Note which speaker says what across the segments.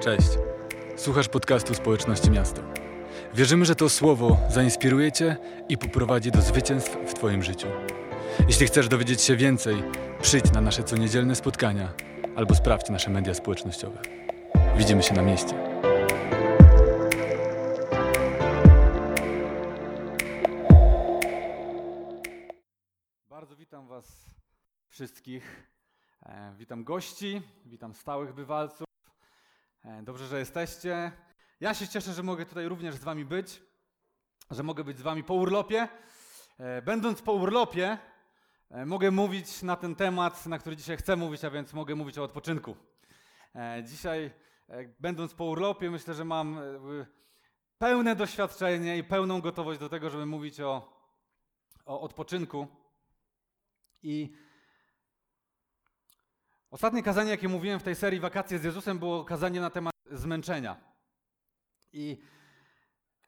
Speaker 1: Cześć. Słuchasz podcastu Społeczności Miasto. Wierzymy, że to słowo zainspiruje Cię i poprowadzi do zwycięstw w Twoim życiu. Jeśli chcesz dowiedzieć się więcej, przyjdź na nasze coniedzielne spotkania albo sprawdź nasze media społecznościowe. Widzimy się na mieście. Bardzo witam Was wszystkich. E, witam gości, witam stałych bywalców. E, dobrze, że jesteście. Ja się cieszę, że mogę tutaj również z Wami być, że mogę być z Wami po urlopie. E, będąc po urlopie, e, mogę mówić na ten temat, na który dzisiaj chcę mówić, a więc mogę mówić o odpoczynku. Dzisiaj, będąc po urlopie, myślę, że mam pełne doświadczenie i pełną gotowość do tego, żeby mówić o, o odpoczynku. I ostatnie kazanie, jakie mówiłem w tej serii Wakacje z Jezusem, było kazanie na temat zmęczenia. I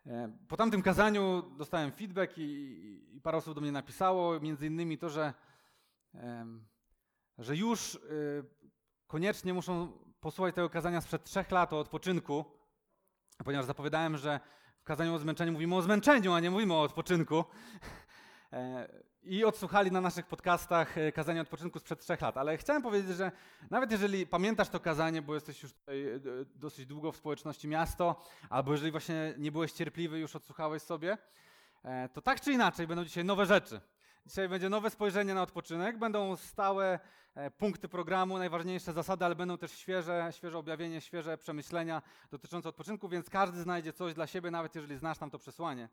Speaker 1: e, po tamtym kazaniu dostałem feedback i, i parę osób do mnie napisało, między innymi to, że, że już y, koniecznie muszą posłuchać tego kazania sprzed trzech lat o odpoczynku, ponieważ zapowiadałem, że w kazaniu o zmęczeniu mówimy o zmęczeniu, a nie mówimy o odpoczynku. I odsłuchali na naszych podcastach e, kazanie odpoczynku sprzed trzech lat. Ale chciałem powiedzieć, że nawet jeżeli pamiętasz to kazanie, bo jesteś już tutaj e, dosyć długo w społeczności miasto, albo jeżeli właśnie nie byłeś cierpliwy, już odsłuchałeś sobie, e, to tak czy inaczej będą dzisiaj nowe rzeczy. Dzisiaj będzie nowe spojrzenie na odpoczynek, będą stałe e, punkty programu, najważniejsze zasady, ale będą też świeże, świeże objawienie, świeże przemyślenia dotyczące odpoczynku, więc każdy znajdzie coś dla siebie, nawet jeżeli znasz tam to przesłanie.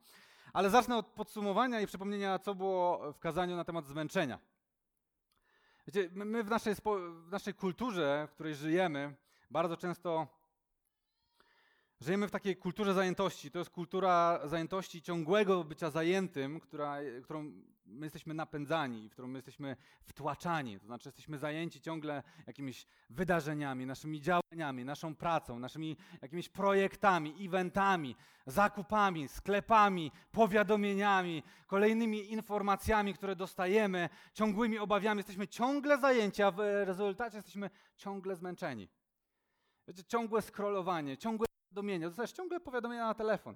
Speaker 1: Ale zacznę od podsumowania i przypomnienia, co było w kazaniu na temat zmęczenia. Wiecie, my- w naszej, w naszej kulturze, w której żyjemy, bardzo często żyjemy w takiej kulturze zajętości. To jest kultura zajętości ciągłego bycia zajętym, która, którą my jesteśmy napędzani, w którą my jesteśmy wtłaczani. To znaczy, jesteśmy zajęci ciągle jakimiś wydarzeniami, naszymi działaniami, naszą pracą, naszymi jakimiś projektami, eventami, zakupami, sklepami, powiadomieniami, kolejnymi informacjami, które dostajemy, ciągłymi obawiami. Jesteśmy ciągle zajęci, a w rezultacie jesteśmy ciągle zmęczeni. Wiecie, ciągłe scrollowanie, ciągłe powiadomienia, dostajesz ciągle powiadomienia na telefon.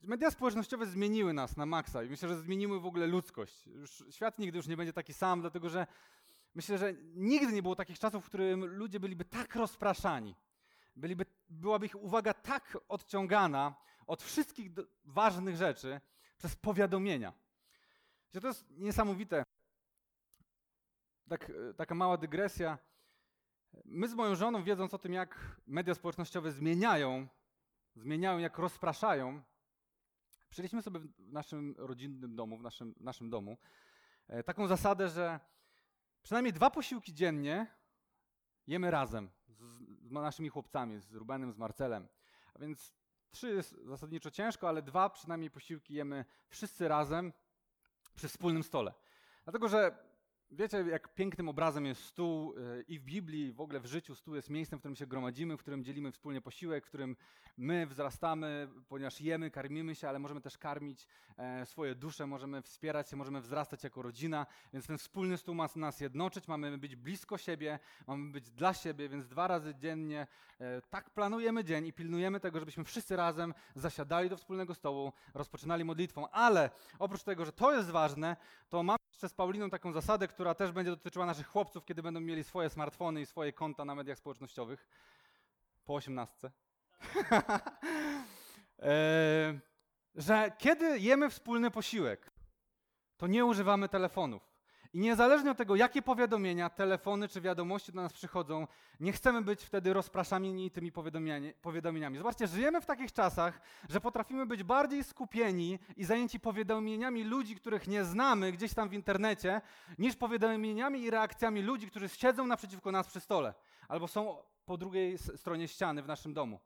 Speaker 1: Media społecznościowe zmieniły nas na maksa i myślę, że zmieniły w ogóle ludzkość. Już, świat nigdy już nie będzie taki sam, dlatego że myślę, że nigdy nie było takich czasów, w którym ludzie byliby tak rozpraszani, byliby, byłaby ich uwaga tak odciągana od wszystkich do, ważnych rzeczy przez powiadomienia. Wiecie, To jest niesamowite. Tak, e, taka mała dygresja. My z moją żoną, wiedząc o tym, jak media społecznościowe zmieniają, zmieniają, jak rozpraszają, przyjęliśmy sobie w naszym rodzinnym domu, w naszym, naszym domu, e, taką zasadę, że przynajmniej dwa posiłki dziennie jemy razem z, z naszymi chłopcami, z Rubenem, z Marcelem. A więc trzy jest zasadniczo ciężko, ale dwa przynajmniej posiłki jemy wszyscy razem przy wspólnym stole. Dlatego, że Wiecie, jak pięknym obrazem jest stół y, i w Biblii, i w ogóle w życiu stół jest miejscem, w którym się gromadzimy, w którym dzielimy wspólnie posiłek, w którym my wzrastamy, ponieważ jemy, karmimy się, ale możemy też karmić e, swoje dusze, możemy wspierać się, możemy wzrastać jako rodzina, więc ten wspólny stół ma nas jednoczyć, mamy być blisko siebie, mamy być dla siebie, więc dwa razy dziennie e, tak planujemy dzień i pilnujemy tego, żebyśmy wszyscy razem zasiadali do wspólnego stołu, rozpoczynali modlitwą, ale oprócz tego, że to jest ważne, to mamy jeszcze z Pauliną taką zasadę, która też będzie dotyczyła naszych chłopców, kiedy będą mieli swoje smartfony i swoje konta na mediach społecznościowych. Po osiemnastce. e, że kiedy jemy wspólny posiłek, to nie używamy telefonów. I niezależnie od tego, jakie powiadomienia, telefony czy wiadomości do nas przychodzą, nie chcemy być wtedy rozpraszani tymi powiadomieniami. Zobaczcie, żyjemy w takich czasach, że potrafimy być bardziej skupieni i zajęci powiadomieniami ludzi, których nie znamy gdzieś tam w internecie, niż powiadomieniami i reakcjami ludzi, którzy siedzą naprzeciwko nas przy stole albo są po drugiej stronie ściany w naszym domu.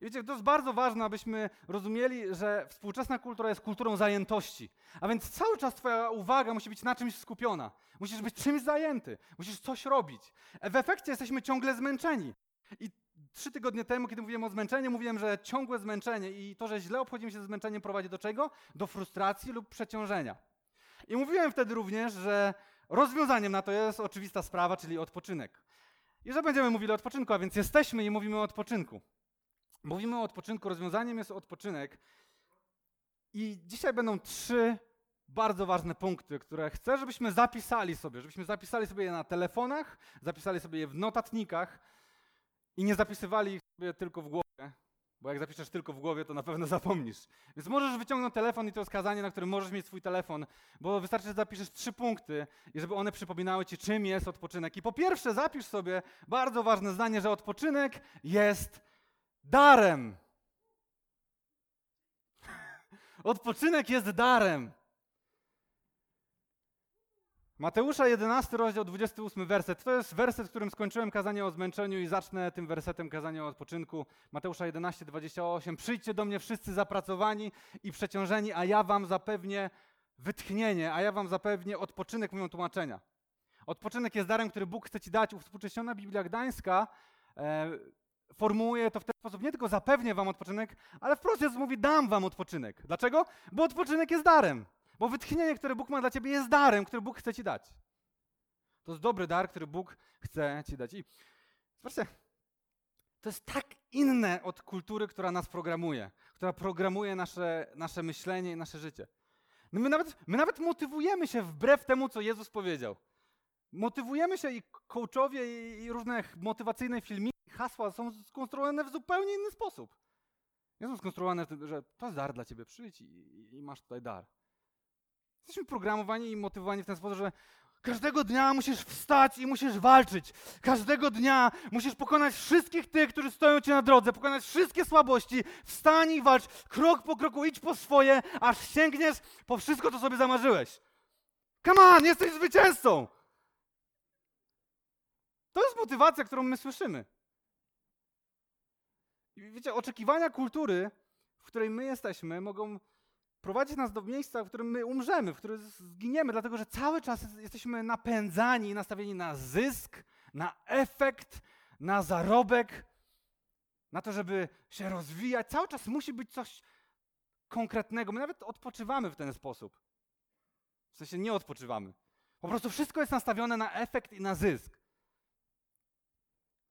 Speaker 1: I wiecie, to jest bardzo ważne, abyśmy rozumieli, że współczesna kultura jest kulturą zajętości. A więc cały czas Twoja uwaga musi być na czymś skupiona. Musisz być czymś zajęty, musisz coś robić. W efekcie jesteśmy ciągle zmęczeni. I trzy tygodnie temu, kiedy mówiłem o zmęczeniu, mówiłem, że ciągłe zmęczenie i to, że źle obchodzimy się ze zmęczeniem, prowadzi do czego? Do frustracji lub przeciążenia. I mówiłem wtedy również, że rozwiązaniem na to jest oczywista sprawa, czyli odpoczynek. I że będziemy mówili o odpoczynku, a więc jesteśmy i mówimy o odpoczynku. Mówimy o odpoczynku, rozwiązaniem jest odpoczynek. I dzisiaj będą trzy bardzo ważne punkty, które chcę, żebyśmy zapisali sobie, żebyśmy zapisali sobie je na telefonach, zapisali sobie je w notatnikach i nie zapisywali ich sobie tylko w głowie, bo jak zapiszesz tylko w głowie, to na pewno zapomnisz. Więc możesz wyciągnąć telefon i to wskazanie, na którym możesz mieć swój telefon, bo wystarczy, że zapiszesz trzy punkty i żeby one przypominały ci, czym jest odpoczynek. I po pierwsze zapisz sobie bardzo ważne zdanie, że odpoczynek jest darem. Odpoczynek jest darem. Mateusza 11, rozdział 28, werset. To jest werset, którym skończyłem kazanie o zmęczeniu i zacznę tym wersetem kazanie o odpoczynku. Mateusza 11, 28. Przyjdźcie do mnie wszyscy zapracowani i przeciążeni, a ja wam zapewnię wytchnienie, a ja wam zapewnię odpoczynek, mówią tłumaczenia. Odpoczynek jest darem, który Bóg chce ci dać. Współczesna Biblia Gdańska e, formułuje to w ten sposób. Nie tylko zapewnię wam odpoczynek, ale wprost Jezus mówi, dam wam odpoczynek. Dlaczego? Bo odpoczynek jest darem. Bo wytchnienie, które Bóg ma dla ciebie, jest darem, który Bóg chce ci dać. To jest dobry dar, który Bóg chce ci dać. I zobaczcie, to jest tak inne od kultury, która nas programuje, która programuje nasze, nasze myślenie i nasze życie. No my, nawet, my nawet motywujemy się wbrew temu, co Jezus powiedział. Motywujemy się i coachowie, i, i różne motywacyjne filmiki, hasła są skonstruowane w zupełnie inny sposób. Nie są skonstruowane, że to jest dar dla ciebie, przyjdź i, i, i masz tutaj dar. Jesteśmy programowani i motywowani w ten sposób, że każdego dnia musisz wstać i musisz walczyć. Każdego dnia musisz pokonać wszystkich tych, którzy stoją ci na drodze, pokonać wszystkie słabości. Wstań i walcz, krok po kroku, idź po swoje, aż sięgniesz po wszystko, co sobie zamarzyłeś. Come on, jesteś zwycięzcą! To jest motywacja, którą my słyszymy. I wiecie, oczekiwania kultury, w której my jesteśmy, mogą prowadzić nas do miejsca, w którym my umrzemy, w którym zginiemy, dlatego że cały czas jesteśmy napędzani i nastawieni na zysk, na efekt, na zarobek, na to, żeby się rozwijać. Cały czas musi być coś konkretnego. My nawet odpoczywamy w ten sposób. W sensie nie odpoczywamy. Po prostu wszystko jest nastawione na efekt i na zysk.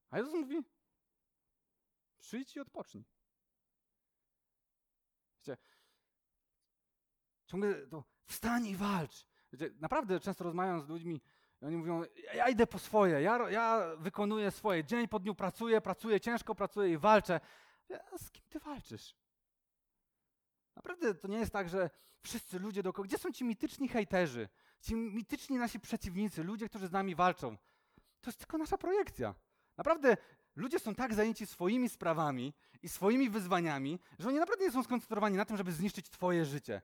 Speaker 1: A Jezus mówi: przyjdź i odpocznij. Wiecie, ciągle to wstań i walcz. Wiecie, naprawdę często rozmawiam z ludźmi, oni mówią, ja idę po swoje, ja, ja wykonuję swoje, dzień po dniu pracuję, pracuję ciężko, pracuję i walczę. Z kim ty walczysz? Naprawdę to nie jest tak, że wszyscy ludzie dookoła, gdzie są ci mityczni hejterzy, ci mityczni nasi przeciwnicy, ludzie, którzy z nami walczą? To jest tylko nasza projekcja. Naprawdę ludzie są tak zajęci swoimi sprawami i swoimi wyzwaniami, że oni naprawdę nie są skoncentrowani na tym, żeby zniszczyć twoje życie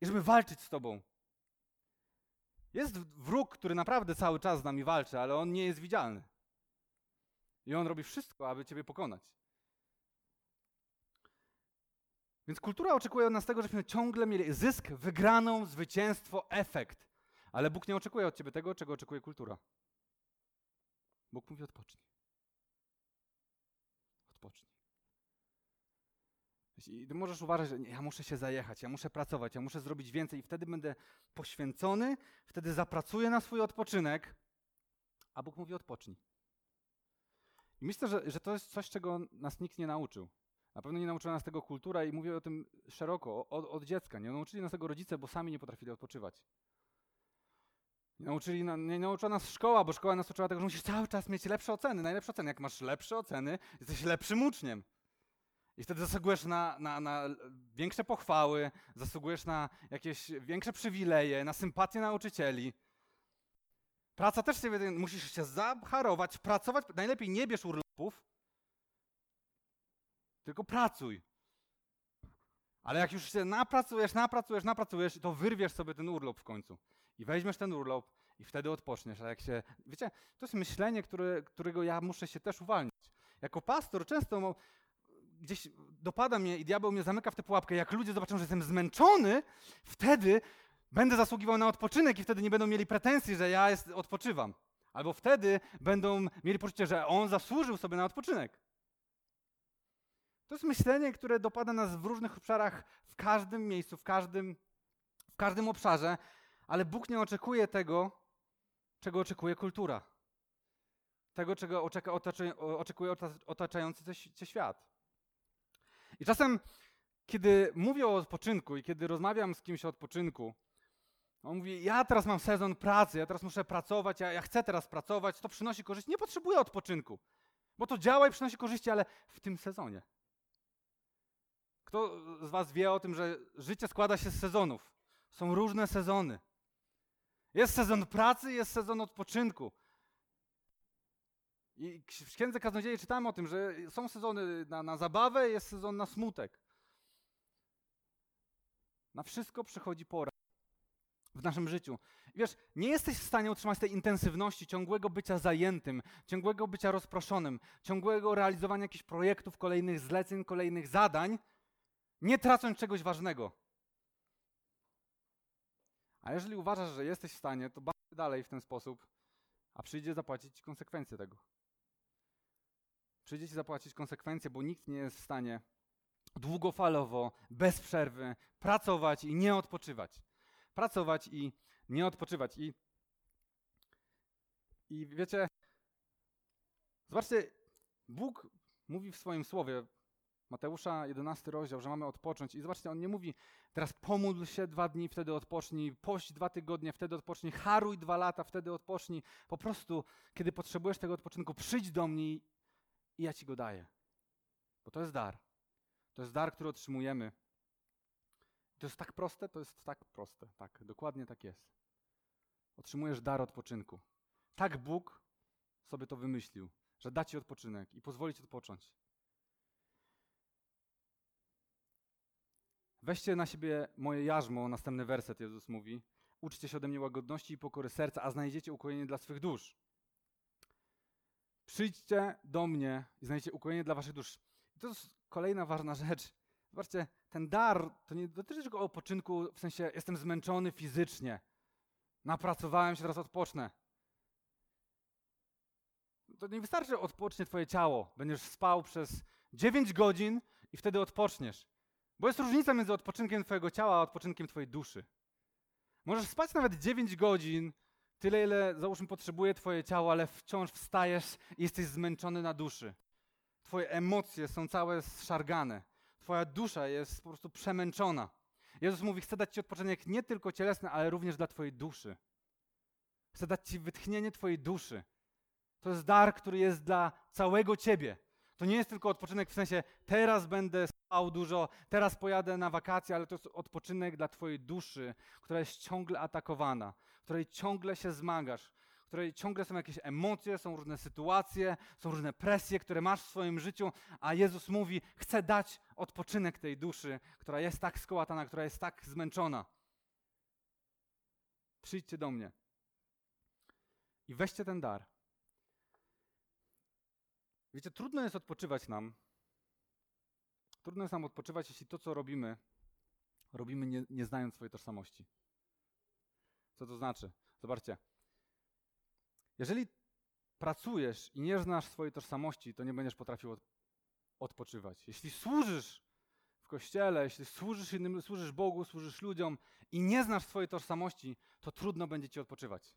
Speaker 1: i żeby walczyć z tobą. Jest wróg, który naprawdę cały czas z nami walczy, ale on nie jest widzialny. I on robi wszystko, aby ciebie pokonać. Więc kultura oczekuje od nas tego, żebyśmy ciągle mieli zysk, wygraną, zwycięstwo, efekt. Ale Bóg nie oczekuje od ciebie tego, czego oczekuje kultura. Bóg mówi odpocznij. Odpocznij. I ty możesz uważać, że nie, ja muszę się zajechać, ja muszę pracować, ja muszę zrobić więcej i wtedy będę poświęcony, wtedy zapracuję na swój odpoczynek, a Bóg mówi odpocznij. I myślę, że, że to jest coś, czego nas nikt nie nauczył. Na pewno nie nauczyła nas tego kultura i mówię o tym szeroko, od, od dziecka. Nie nauczyli nas tego rodzice, bo sami nie potrafili odpoczywać. Nauczyli, nie nauczyła nas szkoła, bo szkoła nas uczyła tego, że musisz cały czas mieć lepsze oceny, najlepsze oceny. Jak masz lepsze oceny, jesteś lepszym uczniem. I wtedy zasługujesz na, na, na większe pochwały, zasługujesz na jakieś większe przywileje, na sympatię nauczycieli. Praca też sobie, musisz się zaharować, pracować. Najlepiej nie bierz urlopów, tylko pracuj. Ale jak już się napracujesz, napracujesz, napracujesz, to wyrwiesz sobie ten urlop w końcu. I weźmiesz ten urlop i wtedy odpoczniesz. A jak się. Wiecie, to jest myślenie, które, którego ja muszę się też uwalniać. Jako pastor często gdzieś dopada mnie i diabeł mnie zamyka w tę pułapkę. Jak ludzie zobaczą, że jestem zmęczony, wtedy będę zasługiwał na odpoczynek i wtedy nie będą mieli pretensji, że ja jest, odpoczywam. Albo wtedy będą mieli poczucie, że on zasłużył sobie na odpoczynek. To jest myślenie, które dopada nas w różnych obszarach, w każdym miejscu, w każdym, w każdym obszarze, ale Bóg nie oczekuje tego, czego oczekuje kultura. tego, czego oczeka, oczekuje otaczający cię świat. I czasem, kiedy mówię o odpoczynku i kiedy rozmawiam z kimś o odpoczynku, on mówi, ja teraz mam sezon pracy, ja teraz muszę pracować, ja, ja chcę teraz pracować, to przynosi korzyść, nie potrzebuję odpoczynku, bo to działa i przynosi korzyści, ale w tym sezonie. Kto z was wie o tym, że życie składa się z sezonów? Są różne sezony. Jest sezon pracy, jest sezon odpoczynku. I w Księdze Kaznodziei czytamy o tym, że są sezony na, na zabawę, jest sezon na smutek. Na wszystko przychodzi pora w naszym życiu. Wiesz, nie jesteś w stanie utrzymać tej intensywności, ciągłego bycia zajętym, ciągłego bycia rozproszonym, ciągłego realizowania jakichś projektów, kolejnych zleceń, kolejnych zadań, nie tracąc czegoś ważnego. A jeżeli uważasz, że jesteś w stanie, to baw dalej w ten sposób, a przyjdzie zapłacić ci konsekwencje tego. Przyjdzie ci zapłacić konsekwencje, bo nikt nie jest w stanie długofalowo, bez przerwy pracować i nie odpoczywać. Pracować i nie odpoczywać. I, i wiecie, zobaczcie, Bóg mówi w swoim słowie, Mateusza 11 rozdział, że mamy odpocząć. I zobaczcie, on nie mówi teraz pomódl się dwa dni, wtedy odpocznij, pość dwa tygodnie, wtedy odpocznij, haruj dwa lata, wtedy odpocznij. Po prostu, kiedy potrzebujesz tego odpoczynku, przyjdź do mnie i ja ci go daję. Bo to jest dar. To jest dar, który otrzymujemy. To jest tak proste, to jest tak proste. Tak, dokładnie tak jest. Otrzymujesz dar odpoczynku. Tak Bóg sobie to wymyślił, że da ci odpoczynek i pozwoli ci odpocząć. Weźcie na siebie moje jarzmo, następny werset Jezus mówi. Uczcie się ode mnie łagodności i pokory serca, a znajdziecie ukojenie dla swych dusz. Przyjdźcie do mnie i znajdziecie ukojenie dla waszych dusz. I to jest kolejna ważna rzecz. Zobaczcie, ten dar to nie dotyczy tylko odpoczynku, w sensie jestem zmęczony fizycznie. Napracowałem się, teraz odpocznę. To nie wystarczy, że odpocznie twoje ciało. Będziesz spał przez 9 godzin i wtedy odpoczniesz. Bo jest różnica między odpoczynkiem twojego ciała a odpoczynkiem twojej duszy. Możesz spać nawet 9 godzin, tyle ile załóżmy potrzebuje twoje ciało, ale wciąż wstajesz i jesteś zmęczony na duszy. Twoje emocje są całe zszargane. Twoja dusza jest po prostu przemęczona. Jezus mówi, chcę dać ci odpoczynek nie tylko cielesny, ale również dla twojej duszy. Chcę dać ci wytchnienie twojej duszy. To jest dar, który jest dla całego ciebie. To nie jest tylko odpoczynek w sensie teraz będę spał dużo, teraz pojadę na wakacje, ale to jest odpoczynek dla twojej duszy, która jest ciągle atakowana, której ciągle się zmagasz, której ciągle są jakieś emocje, są różne sytuacje, są różne presje, które masz w swoim życiu, a Jezus mówi: Chcę dać odpoczynek tej duszy, która jest tak skołatana, która jest tak zmęczona. Przyjdźcie do mnie i weźcie ten dar. Wiecie, trudno jest odpoczywać nam. Trudno jest nam odpoczywać, jeśli to, co robimy, robimy nie, nie znając swojej tożsamości. Co to znaczy? Zobaczcie. Jeżeli pracujesz i nie znasz swojej tożsamości, to nie będziesz potrafił od, odpoczywać. Jeśli służysz w kościele, jeśli służysz innym, służysz Bogu, służysz ludziom i nie znasz swojej tożsamości, to trudno będzie ci odpoczywać.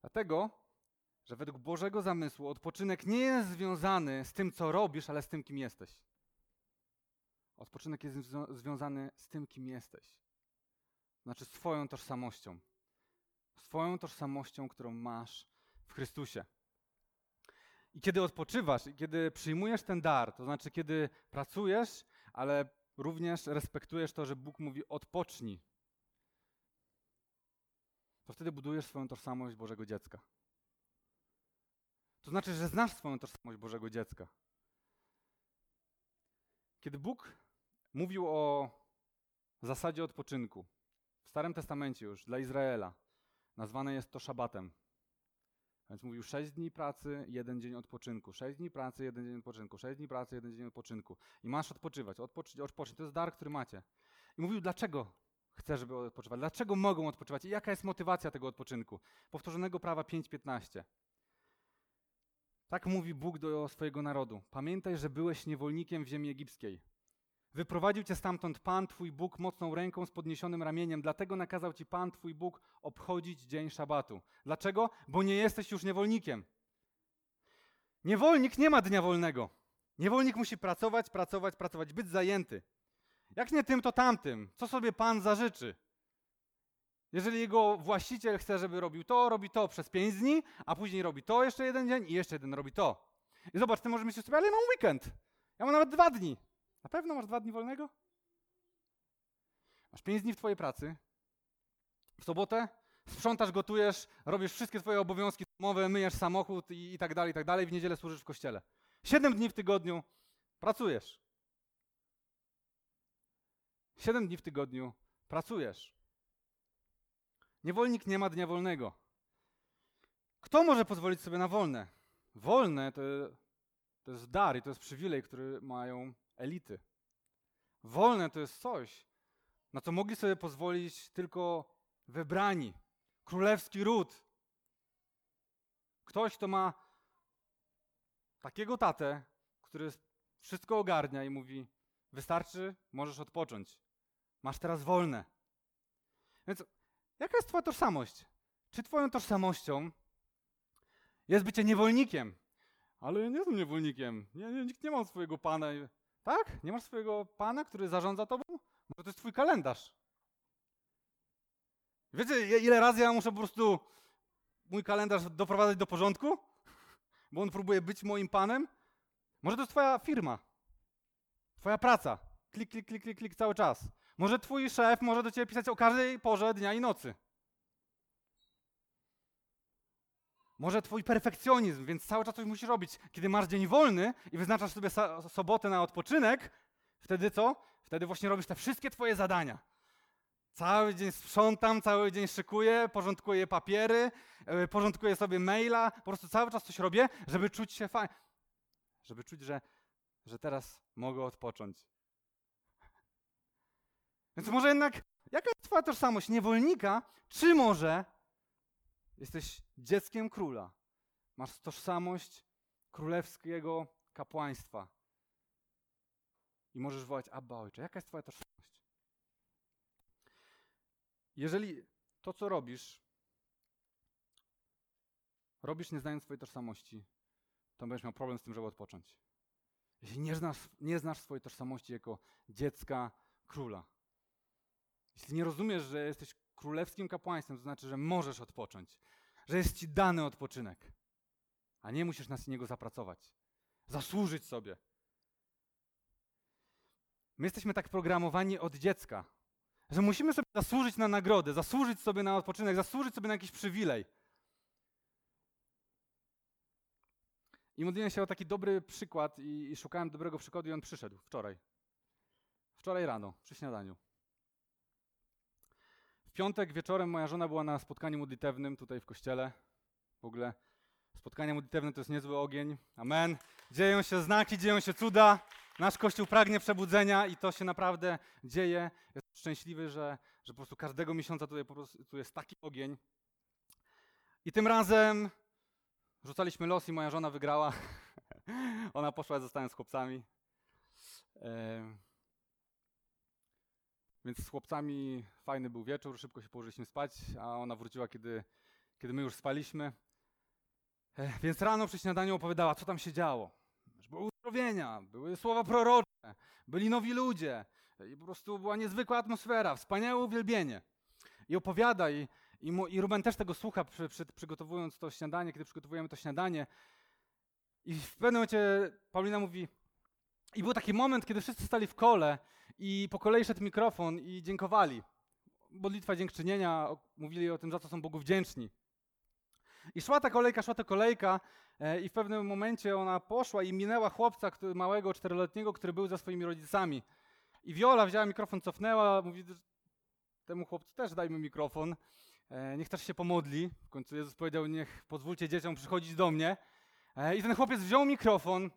Speaker 1: Dlatego że według Bożego zamysłu odpoczynek nie jest związany z tym, co robisz, ale z tym, kim jesteś. Odpoczynek jest związany z tym, kim jesteś. Znaczy swoją tożsamością. Swoją tożsamością, którą masz w Chrystusie. I kiedy odpoczywasz, i kiedy przyjmujesz ten dar, to znaczy kiedy pracujesz, ale również respektujesz to, że Bóg mówi odpocznij, to wtedy budujesz swoją tożsamość Bożego dziecka. To znaczy, że znasz swoją tożsamość Bożego dziecka. Kiedy Bóg mówił o zasadzie odpoczynku, w Starym Testamencie już dla Izraela, nazwane jest to szabatem. Więc mówił sześć dni pracy, jeden dzień odpoczynku. Sześć dni pracy, jeden dzień odpoczynku. Sześć dni pracy, jeden dzień odpoczynku. I masz odpoczywać. Odpocznij, odpocznij. To jest dar, który macie. I mówił, dlaczego chcę, żeby odpoczywać? Dlaczego mogą odpoczywać? I jaka jest motywacja tego odpoczynku? Powtórzonego prawa 5.15. Tak mówi Bóg do swojego narodu. Pamiętaj, że byłeś niewolnikiem w ziemi egipskiej. Wyprowadził cię stamtąd Pan, twój Bóg, mocną ręką z podniesionym ramieniem. Dlatego nakazał ci Pan, twój Bóg, obchodzić dzień szabatu. Dlaczego? Bo nie jesteś już niewolnikiem. Niewolnik nie ma dnia wolnego. Niewolnik musi pracować, pracować, pracować, być zajęty. Jak nie tym, to tamtym. Co sobie Pan zażyczy? Jeżeli jego właściciel chce, żeby robił to, robi to przez pięć dni, a później robi to jeszcze jeden dzień i jeszcze jeden robi to. I zobacz, ty możesz myśleć sobie, ale ja mam weekend. Ja mam nawet dwa dni. Na pewno masz dwa dni wolnego? Masz pięć dni w twojej pracy. W sobotę sprzątasz, gotujesz, robisz wszystkie twoje obowiązki domowe, myjesz samochód i, i tak dalej, i tak dalej. W niedzielę służysz w kościele. Siedem dni w tygodniu pracujesz. Siedem dni w tygodniu pracujesz. Niewolnik nie ma dnia wolnego. Kto może pozwolić sobie na wolne? Wolne to, to jest dar i to jest przywilej, który mają elity. Wolne to jest coś, na co mogli sobie pozwolić tylko wybrani, królewski ród. Ktoś, kto ma takiego tatę, który wszystko ogarnia i mówi: Wystarczy, możesz odpocząć. Masz teraz wolne. Więc jaka jest Twoja tożsamość? Czy Twoją tożsamością jest bycie niewolnikiem? Ale ja nie jestem niewolnikiem. Nie, nikt nie ma swojego pana. Tak? Nie masz swojego pana, który zarządza tobą? Może to jest twój kalendarz. Wiecie, ile razy ja muszę po prostu mój kalendarz doprowadzać do porządku? Bo on próbuje być moim panem? Może to jest twoja firma. Twoja praca. Klik, klik, klik, klik, klik cały czas. Może twój szef może do ciebie pisać o każdej porze dnia i nocy. Może twój perfekcjonizm, więc cały czas coś musisz robić. Kiedy masz dzień wolny i wyznaczasz sobie sobotę na odpoczynek, wtedy co? Wtedy właśnie robisz te wszystkie twoje zadania. Cały dzień sprzątam, cały dzień szykuję, porządkuję papiery, yy, porządkuję sobie maila, po prostu cały czas coś robię, żeby czuć się fajnie. Żeby czuć, że, że teraz mogę odpocząć. Więc może jednak, jaka jest twoja tożsamość? Niewolnika, czy może Jesteś dzieckiem króla. Masz tożsamość królewskiego kapłaństwa. I możesz wołać Abba Ojcze. Jaka jest twoja tożsamość? Jeżeli to, co robisz, robisz nie znając swojej tożsamości, to będziesz miał problem z tym, żeby odpocząć. Jeśli nie znasz, nie znasz swojej tożsamości jako dziecka króla, jeśli nie rozumiesz, że jesteś królewskim kapłaństwem, to znaczy, że możesz odpocząć, że jest ci dany odpoczynek, a nie musisz na niego zapracować, zasłużyć sobie. My jesteśmy tak programowani od dziecka, że musimy sobie zasłużyć na nagrodę, zasłużyć sobie na odpoczynek, zasłużyć sobie na jakiś przywilej. I modliłem się o taki dobry przykład i, i szukałem dobrego przykładu i on przyszedł wczoraj. Wczoraj rano, przy śniadaniu piątek wieczorem moja żona była na spotkaniu modlitewnym tutaj w kościele. W ogóle spotkania modlitewne to jest niezły ogień. Amen. Dzieją się znaki, dzieją się cuda. Nasz Kościół pragnie przebudzenia i to się naprawdę dzieje. Jestem szczęśliwy, że, że po prostu każdego miesiąca tutaj po prostu tu jest taki ogień. I tym razem rzucaliśmy los i moja żona wygrała. Ona poszła, zostałem z chłopcami. Więc z chłopcami fajny był wieczór, szybko się położyliśmy spać, a ona wróciła, kiedy, kiedy my już spaliśmy. Więc rano przy śniadaniu opowiadała, co tam się działo. Były uzdrowienia, były słowa prorocze, byli nowi ludzie. I po prostu była niezwykła atmosfera, wspaniałe uwielbienie. I opowiada, i, i, i Ruben też tego słucha, przy, przy, przygotowując to śniadanie, kiedy przygotowujemy to śniadanie. I w pewnym momencie Paulina mówi, i był taki moment, kiedy wszyscy stali w kole i po kolei szedł mikrofon i dziękowali. Modlitwa dziękczynienia, mówili o tym, za co są Bogu wdzięczni. I szła ta kolejka, szła ta kolejka e, i w pewnym momencie ona poszła i minęła chłopca małego, czteroletniego, który był ze swoimi rodzicami. I Viola wzięła mikrofon, cofnęła, mówi, temu chłopcu też dajmy mikrofon, e, niech też się pomodli. W końcu Jezus powiedział, niech pozwólcie dzieciom przychodzić do mnie. E, I ten chłopiec wziął mikrofon,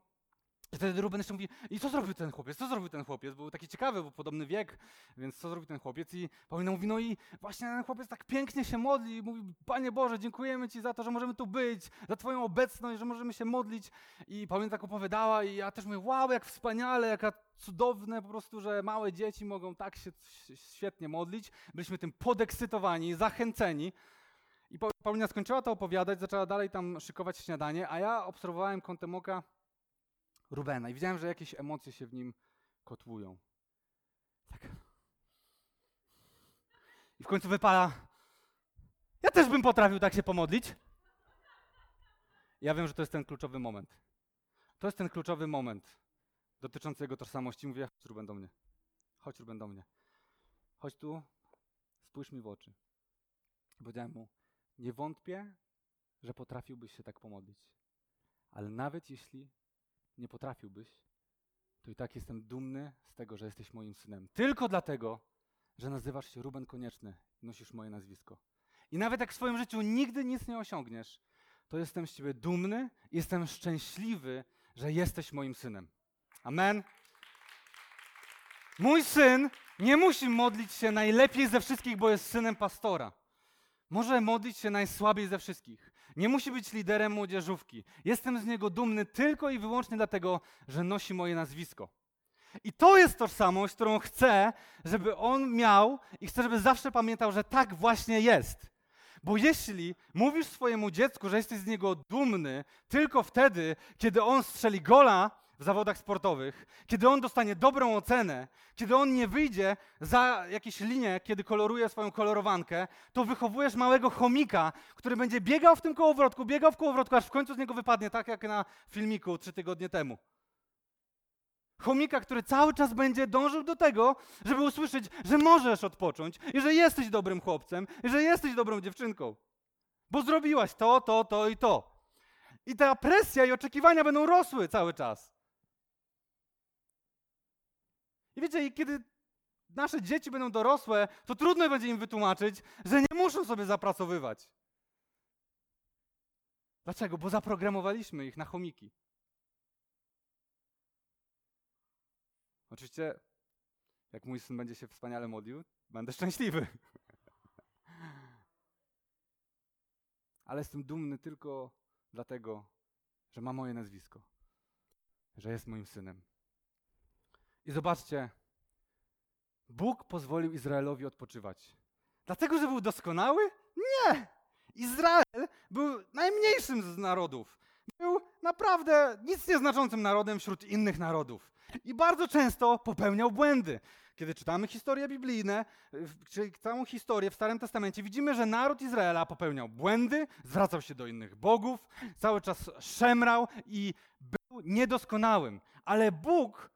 Speaker 1: i wtedy Ruben jeszcze mówi, i co zrobił ten chłopiec? Co zrobił ten chłopiec? Był taki ciekawy, bo podobny wiek, więc co zrobił ten chłopiec? I Paulina mówi, no i właśnie ten chłopiec tak pięknie się modli i mówi, Panie Boże, dziękujemy Ci za to, że możemy tu być, za Twoją obecność, że możemy się modlić. I Paulina tak opowiadała i ja też mówię, wow, jak wspaniale, jaka cudowne po prostu, że małe dzieci mogą tak się świetnie modlić. Byliśmy tym podekscytowani, zachęceni. I Pa- Paulina skończyła to opowiadać, zaczęła dalej tam szykować śniadanie, a ja obserwowałem kątem oka Rubena i widziałem, że jakieś emocje się w nim kotłują. Tak. I w końcu wypala. Ja też bym potrafił tak się pomodlić. Ja wiem, że to jest ten kluczowy moment. To jest ten kluczowy moment dotyczący jego tożsamości. Mówię, chodź Ruben do mnie. Chodź Ruben do mnie. Chodź tu, spójrz mi w oczy. Powiedziałem mu, nie wątpię, że potrafiłbyś się tak pomodlić. Ale nawet jeśli nie potrafiłbyś, to i tak jestem dumny z tego, że jesteś moim synem. Tylko dlatego, że nazywasz się Ruben Konieczny i nosisz moje nazwisko. I nawet jak w swoim życiu nigdy nic nie osiągniesz, to jestem z ciebie dumny jestem szczęśliwy, że jesteś moim synem. Amen. Mój syn nie musi modlić się najlepiej ze wszystkich, bo jest synem pastora. Może modlić się najsłabiej ze wszystkich. Nie musi być liderem młodzieżówki. Jestem z niego dumny tylko i wyłącznie dlatego, że nosi moje nazwisko. I to jest tożsamość, którą chcę, żeby on miał i chcę, żeby zawsze pamiętał, że tak właśnie jest. Bo jeśli mówisz swojemu dziecku, że jesteś z niego dumny tylko wtedy, kiedy on strzeli gola w zawodach sportowych, kiedy on dostanie dobrą ocenę, kiedy on nie wyjdzie za jakieś linie, kiedy koloruje swoją kolorowankę, to wychowujesz małego chomika, który będzie biegał w tym kołowrotku, biegał w kołowrotku, aż w końcu z niego wypadnie, tak jak na filmiku trzy tygodnie temu. Chomika, który cały czas będzie dążył do tego, żeby usłyszeć, że możesz odpocząć i że jesteś dobrym chłopcem i że jesteś dobrą dziewczynką. Bo zrobiłaś to, to, to i to. I ta presja i oczekiwania będą rosły cały czas. I wiecie, i kiedy nasze dzieci będą dorosłe, to trudno będzie im wytłumaczyć, że nie muszą sobie zapracowywać. Dlaczego? Bo zaprogramowaliśmy ich na chomiki. Oczywiście, jak mój syn będzie się wspaniale modlił, będę szczęśliwy. Ale jestem dumny tylko dlatego, że ma moje nazwisko, że jest moim synem. I zobaczcie, Bóg pozwolił Izraelowi odpoczywać. Dlatego, że był doskonały? Nie! Izrael był najmniejszym z narodów. Był naprawdę nic nieznaczącym narodem wśród innych narodów. I bardzo często popełniał błędy. Kiedy czytamy historie biblijne, czy całą historię w Starym Testamencie, widzimy, że naród Izraela popełniał błędy, zwracał się do innych bogów, cały czas szemrał i był niedoskonałym. Ale Bóg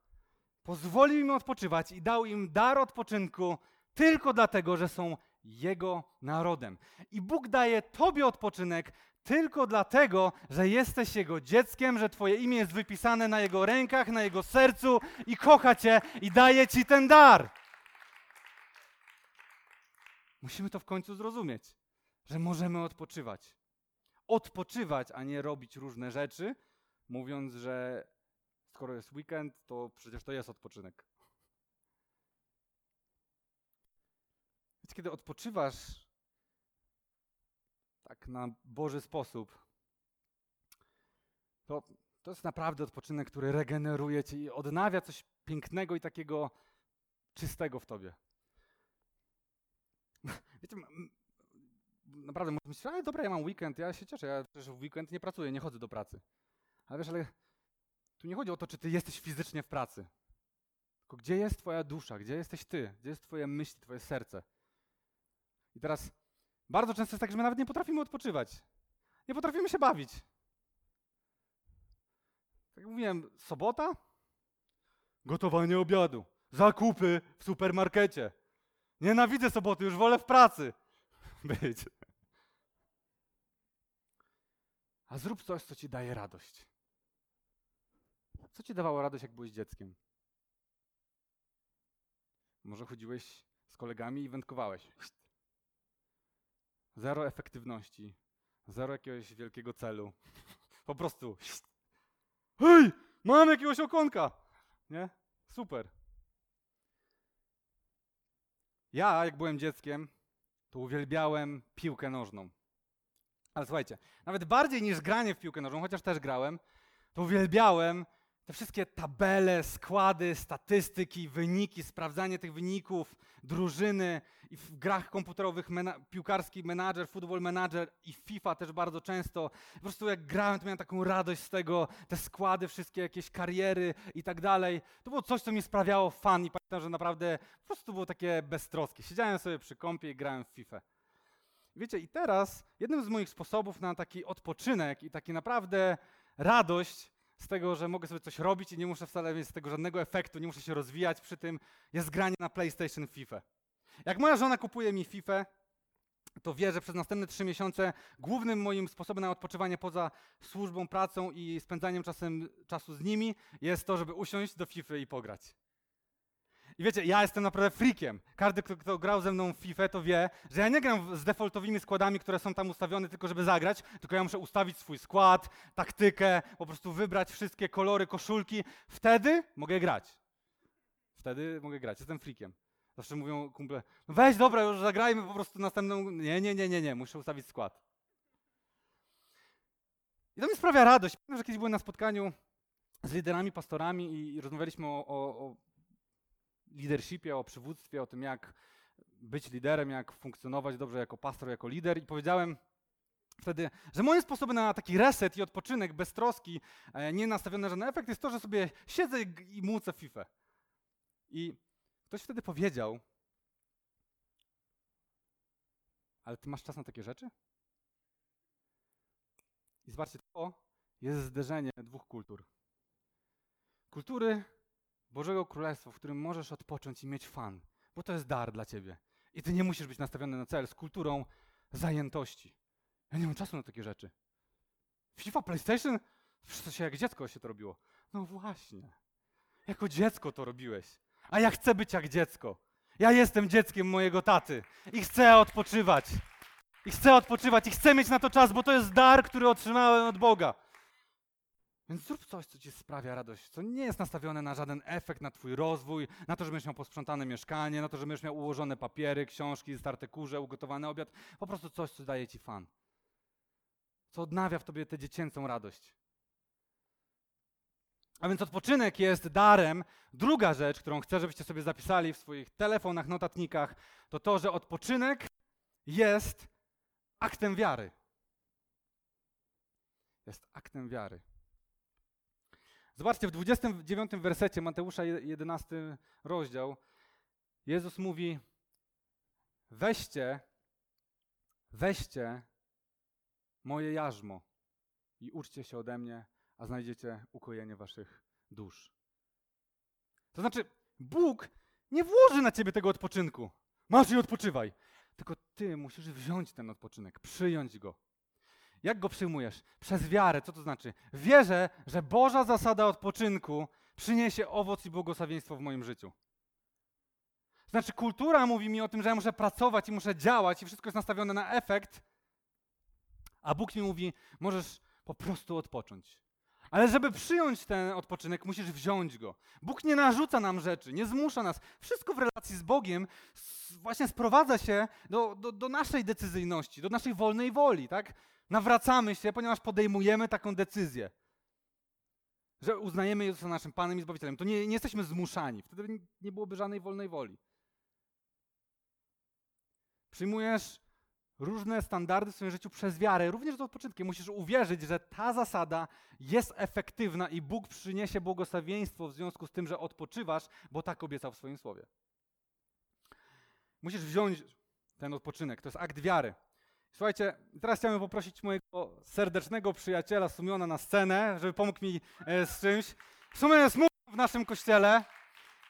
Speaker 1: pozwolił im odpoczywać i dał im dar odpoczynku tylko dlatego, że są Jego narodem. I Bóg daje Tobie odpoczynek tylko dlatego, że jesteś Jego dzieckiem, że Twoje imię jest wypisane na Jego rękach, na Jego sercu i kocha Cię i daje Ci ten dar. Musimy to w końcu zrozumieć, że możemy odpoczywać. Odpoczywać, a nie robić różne rzeczy, mówiąc, że skoro jest weekend, to przecież to jest odpoczynek. Więc kiedy odpoczywasz tak na Boży sposób, to, to jest naprawdę odpoczynek, który regeneruje cię i odnawia coś pięknego i takiego czystego w tobie. Wiecie, naprawdę myśleć, ale dobra, ja mam weekend, ja się cieszę, ja przecież w weekend nie pracuję, nie chodzę do pracy. Ale wiesz, ale tu nie chodzi o to, czy ty jesteś fizycznie w pracy. Tylko gdzie jest twoja dusza, gdzie jesteś ty, gdzie jest twoje myśli, twoje serce. I teraz bardzo często jest tak, że my nawet nie potrafimy odpoczywać. Nie potrafimy się bawić. Tak jak mówiłem, sobota? Gotowanie obiadu. Zakupy w supermarkecie. Nienawidzę soboty, już wolę w pracy być. A zrób coś, co ci daje radość. Co ci dawało radość, jak byłeś dzieckiem? Może chodziłeś z kolegami i wędkowałeś. Zero efektywności, zero jakiegoś wielkiego celu. Po prostu. Hej, mam jakiegoś okonka! Nie? Super. Ja, jak byłem dzieckiem, to uwielbiałem piłkę nożną. Ale słuchajcie, nawet bardziej niż granie w piłkę nożną, chociaż też grałem, to uwielbiałem te wszystkie tabele, składy, statystyki, wyniki, sprawdzanie tych wyników, drużyny i w grach komputerowych mena piłkarski menadżer, football manager i FIFA też bardzo często. Po prostu jak grałem, to miałem taką radość z tego, te składy, wszystkie jakieś kariery i tak dalej. To było coś, co mi sprawiało fan i pamiętam, że naprawdę po prostu było takie beztroskie. Siedziałem sobie przy kąpie i grałem w FIFA. Wiecie, i teraz jednym z moich sposobów na taki odpoczynek i taki naprawdę radość z tego, że mogę sobie coś robić i nie muszę wcale mieć z tego żadnego efektu, nie muszę się rozwijać przy tym, jest granie na PlayStation FIFA. Jak moja żona kupuje mi FIFA, to wie, że przez następne trzy miesiące głównym moim sposobem na odpoczywanie poza służbą, pracą i spędzaniem czasem, czasu z nimi jest to, żeby usiąść do FIFA i pograć. I wiecie, ja jestem naprawdę freakiem. Każdy, kto, kto grał ze mną w FIFA, to wie, że ja nie gram z defaultowymi składami, które są tam ustawione tylko, żeby zagrać, tylko ja muszę ustawić swój skład, taktykę, po prostu wybrać wszystkie kolory koszulki. Wtedy mogę grać. Wtedy mogę grać. Jestem freakiem. Zawsze mówią kumple, no weź, dobra, już zagrajmy po prostu następną... Nie, nie, nie, nie, nie, muszę ustawić skład. I to mi sprawia radość. Pamiętam, że kiedyś byłem na spotkaniu z liderami, pastorami i, rozmawialiśmy o, o, o leadershipie, o przywództwie, o tym, jak być liderem, jak funkcjonować dobrze jako pastor, jako lider. I powiedziałem wtedy, że moim sposobem na taki reset i odpoczynek bez troski, e, nie nastawiony na żaden efekt, jest to, że sobie siedzę i, mucę FIFA. I ktoś wtedy powiedział, ale ty masz czas na takie rzeczy? I zobaczcie, to jest zderzenie dwóch kultur. Kultury Bożego Królestwa, w którym możesz odpocząć i mieć fan, bo to jest dar dla ciebie. I ty nie musisz być nastawiony na cel z kulturą zajętości. Ja nie mam czasu na takie rzeczy. FIFA, PlayStation? To się jak dziecko się to robiło. No właśnie. Jako dziecko to robiłeś. A ja chcę być jak dziecko. Ja jestem dzieckiem mojego taty i chcę odpoczywać. I chcę odpoczywać i chcę mieć na to czas, bo to jest dar, który otrzymałem od Boga. Więc zrób coś, co ci sprawia radość, co nie jest nastawione na żaden efekt, na twój rozwój, na to, żebyś miał posprzątane mieszkanie, na to, żebyś miał ułożone papiery, książki, starte kurze, ugotowany obiad. Po prostu coś, co daje ci fan. Co odnawia w tobie tę dziecięcą radość. A więc odpoczynek jest darem. Druga rzecz, którą chcę, żebyście sobie zapisali w swoich telefonach, notatnikach, to to, że odpoczynek jest aktem wiary. Jest aktem wiary. Zobaczcie, w 29 wersecie Mateusza 11 rozdział Jezus mówi: Weźcie, weźcie moje jarzmo i uczcie się ode mnie, a znajdziecie ukojenie waszych dusz. To znaczy, Bóg nie włoży na ciebie tego odpoczynku. Masz i odpoczywaj. Tylko ty musisz wziąć ten odpoczynek, przyjąć go. Jak go przyjmujesz? Przez wiarę. Co to znaczy? Wierzę, że Boża zasada odpoczynku przyniesie owoc i błogosławieństwo w moim życiu. Znaczy, kultura mówi mi o tym, że ja muszę pracować i muszę działać i wszystko jest nastawione na efekt, a Bóg mi mówi, możesz po prostu odpocząć. Ale żeby przyjąć ten odpoczynek, musisz wziąć go. Bóg nie narzuca nam rzeczy, nie zmusza nas. Wszystko w relacji z Bogiem właśnie sprowadza się do, do, do naszej decyzyjności, do naszej wolnej woli, tak? Nawracamy się, ponieważ podejmujemy taką decyzję, że uznajemy Jezusa naszym Panem i Zbawicielem. To nie, nie jesteśmy zmuszani, wtedy nie- byłoby żadnej wolnej woli. Przyjmujesz różne standardy w swoim życiu przez wiarę, również z odpoczynkiem. Musisz uwierzyć, że ta zasada jest efektywna i Bóg przyniesie błogosławieństwo w związku z tym, że odpoczywasz, bo tak obiecał w swoim słowie. Musisz wziąć ten odpoczynek, to jest akt wiary. Słuchajcie, teraz chciałbym poprosić mojego serdecznego przyjaciela Sumiona na scenę, żeby pomógł mi e, z czymś. Sumion jest w naszym kościele.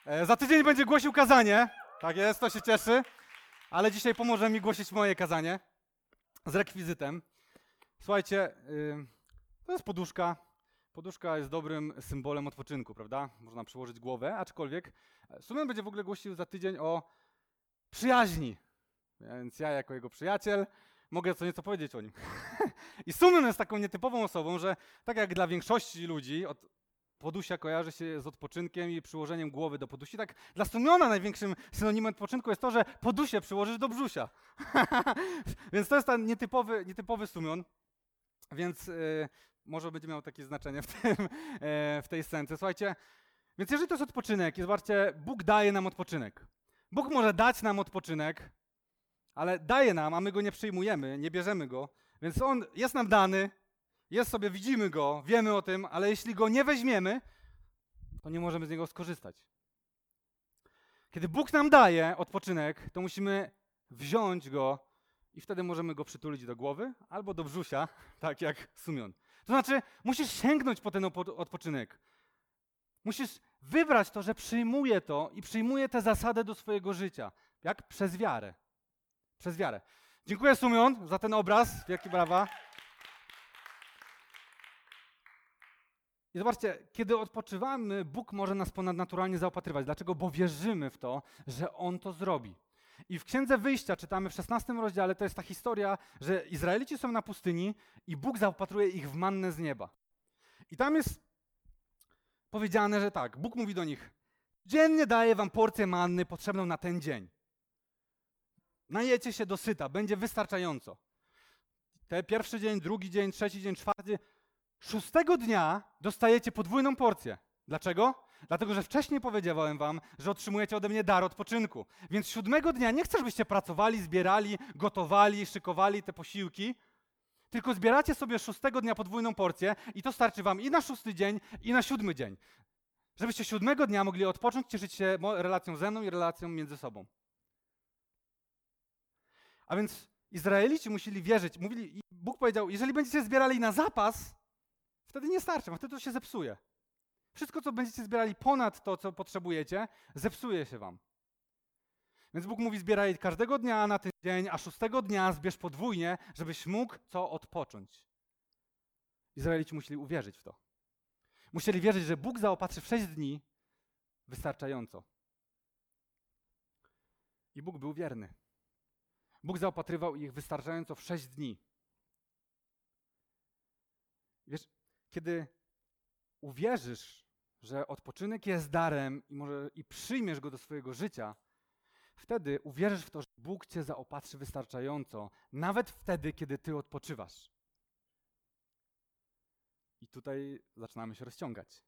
Speaker 1: E, za tydzień będzie głosił kazanie. Tak jest, to się cieszy. Ale dzisiaj pomoże mi głosić moje kazanie z rekwizytem. Słuchajcie, y, to jest poduszka. Poduszka jest dobrym symbolem odpoczynku, prawda? Można przyłożyć głowę, aczkolwiek e, Sumion będzie w ogóle głosił za tydzień o przyjaźni. Więc ja jako jego przyjaciel mogę co nieco powiedzieć o nim. I Sumion jest taką nietypową osobą, że tak jak dla większości ludzi od podusia kojarzy się z odpoczynkiem i przyłożeniem głowy do podusi, tak dla Sumiona największym synonimem odpoczynku jest to, że podusie przyłożysz do brzusia. Więc to jest ten nietypowy, nietypowy Sumion. Więc yy, może będzie miało takie znaczenie w, tym, e, w tej scence. Słuchajcie, więc jeżeli to jest odpoczynek, i zobaczcie, Bóg daje nam odpoczynek. Bóg może dać nam odpoczynek, ale daje nam, a my go nie przyjmujemy, nie bierzemy go, więc on jest nam dany, jest sobie, widzimy go, wiemy o tym, ale jeśli go nie weźmiemy, to nie możemy z niego skorzystać. Kiedy Bóg nam daje odpoczynek, to musimy wziąć go i wtedy możemy go przytulić do głowy albo do brzusia, tak jak sumion. To znaczy, musisz sięgnąć po ten odpoczynek. Musisz wybrać to, że przyjmuję to i przyjmuję tę zasadę do swojego życia. Jak? Przez wiarę. Przez wiarę. Dziękuję Sumion za ten obraz. Wielkie brawa. I zobaczcie, kiedy odpoczywamy, Bóg może nas ponadnaturalnie zaopatrywać. Dlaczego? Bo wierzymy w to, że On to zrobi. I w Księdze Wyjścia czytamy w 16 rozdziale, to jest ta historia, że Izraelici są na pustyni i Bóg zaopatruje ich w mannę z nieba. I tam jest powiedziane, że tak, Bóg mówi do nich, dziennie daje wam porcję manny potrzebną na ten dzień. Najecie się dosyta, będzie wystarczająco. Te pierwszy dzień, drugi dzień, trzeci dzień, czwarty. Szóstego dnia dostajecie podwójną porcję. Dlaczego? Dlatego, że wcześniej powiedziałem wam, że otrzymujecie ode mnie dar odpoczynku. Więc siódmego dnia nie chcę, żebyście pracowali, zbierali, gotowali, szykowali te posiłki, tylko zbieracie sobie szóstego dnia podwójną porcję i to starczy wam i na szósty dzień, i na siódmy dzień. Żebyście siódmego dnia mogli odpocząć, cieszyć się relacją ze mną i relacją między sobą. A więc Izraelici musieli wierzyć. Mówili, Bóg powiedział, jeżeli będziecie zbierali na zapas, wtedy nie starczy, wtedy to się zepsuje. Wszystko, co będziecie zbierali ponad to, co potrzebujecie, zepsuje się wam. Więc Bóg mówi, zbieraj każdego dnia na ten dzień, a szóstego dnia zbierz podwójnie, żebyś mógł co odpocząć. Izraelici musieli uwierzyć w to. Musieli wierzyć, że Bóg zaopatrzy w sześć dni wystarczająco. I Bóg był wierny. Bóg zaopatrywał ich wystarczająco w sześć dni. Wiesz, kiedy uwierzysz, że odpoczynek jest darem i, może, i przyjmiesz go do swojego życia, wtedy uwierzysz w to, że Bóg cię zaopatrzy wystarczająco, nawet wtedy, kiedy ty odpoczywasz. I tutaj zaczynamy się rozciągać.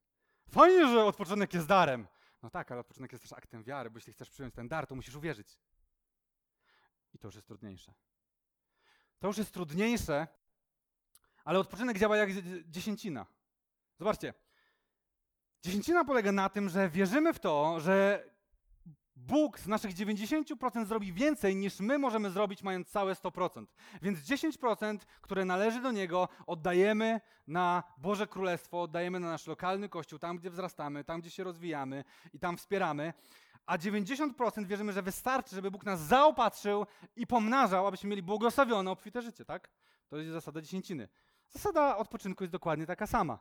Speaker 1: Fajnie, że odpoczynek jest darem. No tak, ale odpoczynek jest też aktem wiary, bo jeśli chcesz przyjąć ten dar, to musisz uwierzyć. I to już jest trudniejsze. To już jest trudniejsze, ale odpoczynek działa jak dziesięcina. Zobaczcie. Dziesięcina polega na tym, że wierzymy w to, że Bóg z naszych 90% zrobi więcej niż my możemy zrobić, mając całe 100%. Więc 10%, które należy do Niego, oddajemy na Boże Królestwo, oddajemy na nasz lokalny kościół, tam gdzie wzrastamy, tam gdzie się rozwijamy i tam wspieramy. A 90% wierzymy, że wystarczy, żeby Bóg nas zaopatrzył i pomnażał, abyśmy mieli błogosławione, obfite życie, tak? To jest zasada dziesięciny. Zasada odpoczynku jest dokładnie taka sama.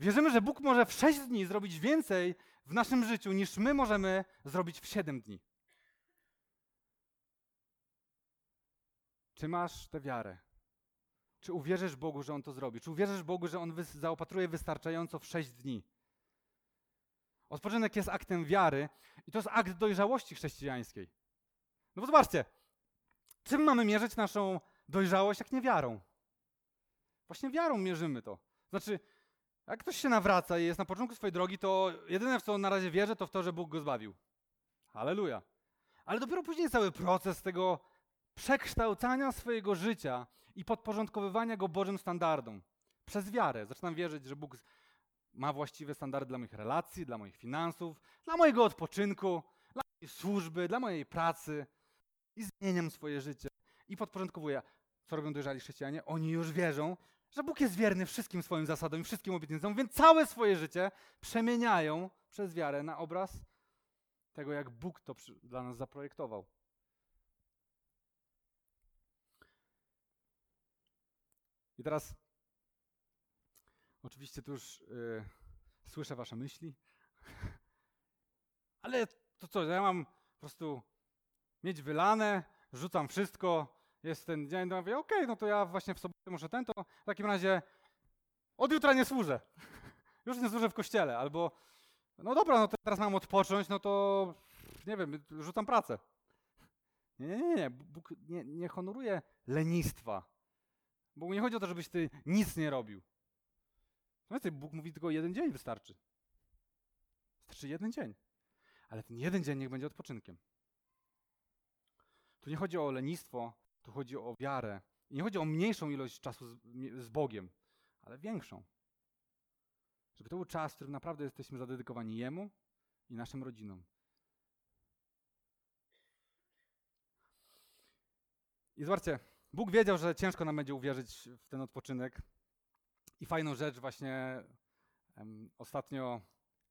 Speaker 1: Wierzymy, że Bóg może w 6 dni zrobić więcej w naszym życiu, niż my możemy zrobić w 7 dni. Czy masz tę wiarę? Czy uwierzysz Bogu, że On to zrobi? Czy uwierzysz Bogu, że On zaopatruje wystarczająco w 6 dni? Odpoczynek jest aktem wiary i to jest akt dojrzałości chrześcijańskiej. No bo zobaczcie, czym mamy mierzyć naszą dojrzałość, jak nie wiarą? Właśnie wiarą mierzymy to. Znaczy, jak ktoś się nawraca i jest na początku swojej drogi, to jedyne w co na razie wierzy, to w to, że Bóg go zbawił. Halleluja. Ale dopiero później cały proces tego przekształcania swojego życia i podporządkowywania go Bożym standardom. Przez wiarę. Zaczynam wierzyć, że Bóg ma właściwe standardy dla moich relacji, dla moich finansów, dla mojego odpoczynku, dla mojej służby, dla mojej pracy. I zmieniam swoje życie. I podporządkowuję. Co robią dojrzali chrześcijanie? Oni już wierzą, że Bóg jest wierny wszystkim swoim zasadom i wszystkim obietnicom, więc całe swoje życie przemieniają przez wiarę na obraz tego, jak Bóg to dla nas zaprojektował. I teraz, oczywiście, tu już yy, słyszę Wasze myśli, ale to co, ja mam po prostu mieć wylane, rzucam wszystko, jest ten dzień, to mówię, okej, okay, no to ja właśnie w sobotę muszę ten, to w takim razie od jutra nie służę. Już nie służę w kościele, albo no dobra, no to teraz mam odpocząć, no to nie wiem, rzucam pracę. Nie, nie, nie, nie. Bóg nie, nie honoruje lenistwa. Bo nie chodzi o to, żebyś ty nic nie robił. No Bóg mówi tylko jeden dzień wystarczy. Wystarczy jeden dzień. Ale ten jeden dzień niech będzie odpoczynkiem. Tu nie chodzi o lenistwo, tu chodzi o wiarę. I nie chodzi o mniejszą ilość czasu z, z Bogiem, ale większą. Żeby to był czas, w którym naprawdę jesteśmy zadedykowani Jemu i naszym rodzinom. I zobaczcie, Bóg wiedział, że ciężko nam będzie uwierzyć w ten odpoczynek. I fajną rzecz właśnie em, ostatnio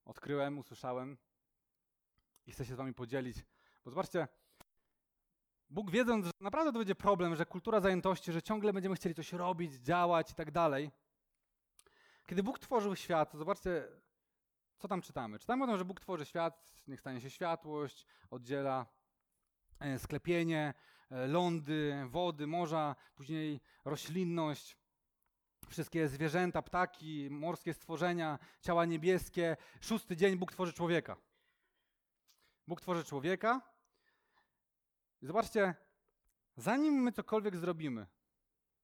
Speaker 1: odkryłem, usłyszałem i chcę się z wami podzielić. Bo zobaczcie, Bóg wiedząc, że naprawdę to będzie problem, że kultura zajętości, że ciągle będziemy chcieli coś robić, działać i tak dalej. Kiedy Bóg tworzył świat, zobaczcie, co tam czytamy. Czytamy o tym, że Bóg tworzy świat, niech stanie się światłość, oddziela e, sklepienie, e, lądy, wody, morza, później roślinność, wszystkie zwierzęta, ptaki, morskie stworzenia, ciała niebieskie. Szósty dzień Bóg tworzy człowieka. Bóg tworzy człowieka. Zobaczcie, zanim my cokolwiek zrobimy,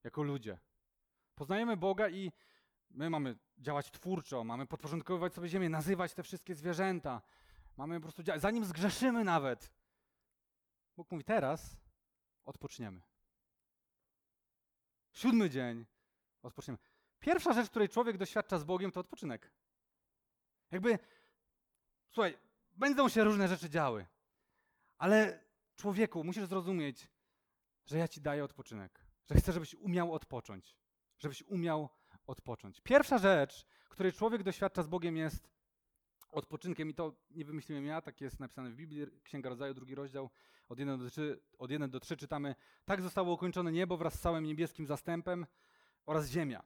Speaker 1: jako ludzie, poznajemy Boga i my mamy działać twórczo, mamy podporządkowywać sobie ziemię, nazywać te wszystkie zwierzęta, mamy po prostu działać, zanim zgrzeszymy nawet. Bóg mówi, teraz odpoczniemy. Siódmy dzień odpoczniemy. Pierwsza rzecz, której człowiek doświadcza z Bogiem, to odpoczynek. Jakby, słuchaj, będą się różne rzeczy działy, ale człowieku, musisz zrozumieć, że ja ci daję odpoczynek, że chcę, żebyś umiał odpocząć, żebyś umiał odpocząć. Pierwsza rzecz, której człowiek doświadcza z Bogiem jest odpoczynkiem i to nie wymyśliłem ja, tak jest napisane w Biblii, Księga Rodzaju, drugi rozdział, od 1 do 3, od 1 do 3 czytamy, tak zostało ukończone niebo wraz z całym niebieskim zastępem oraz ziemia.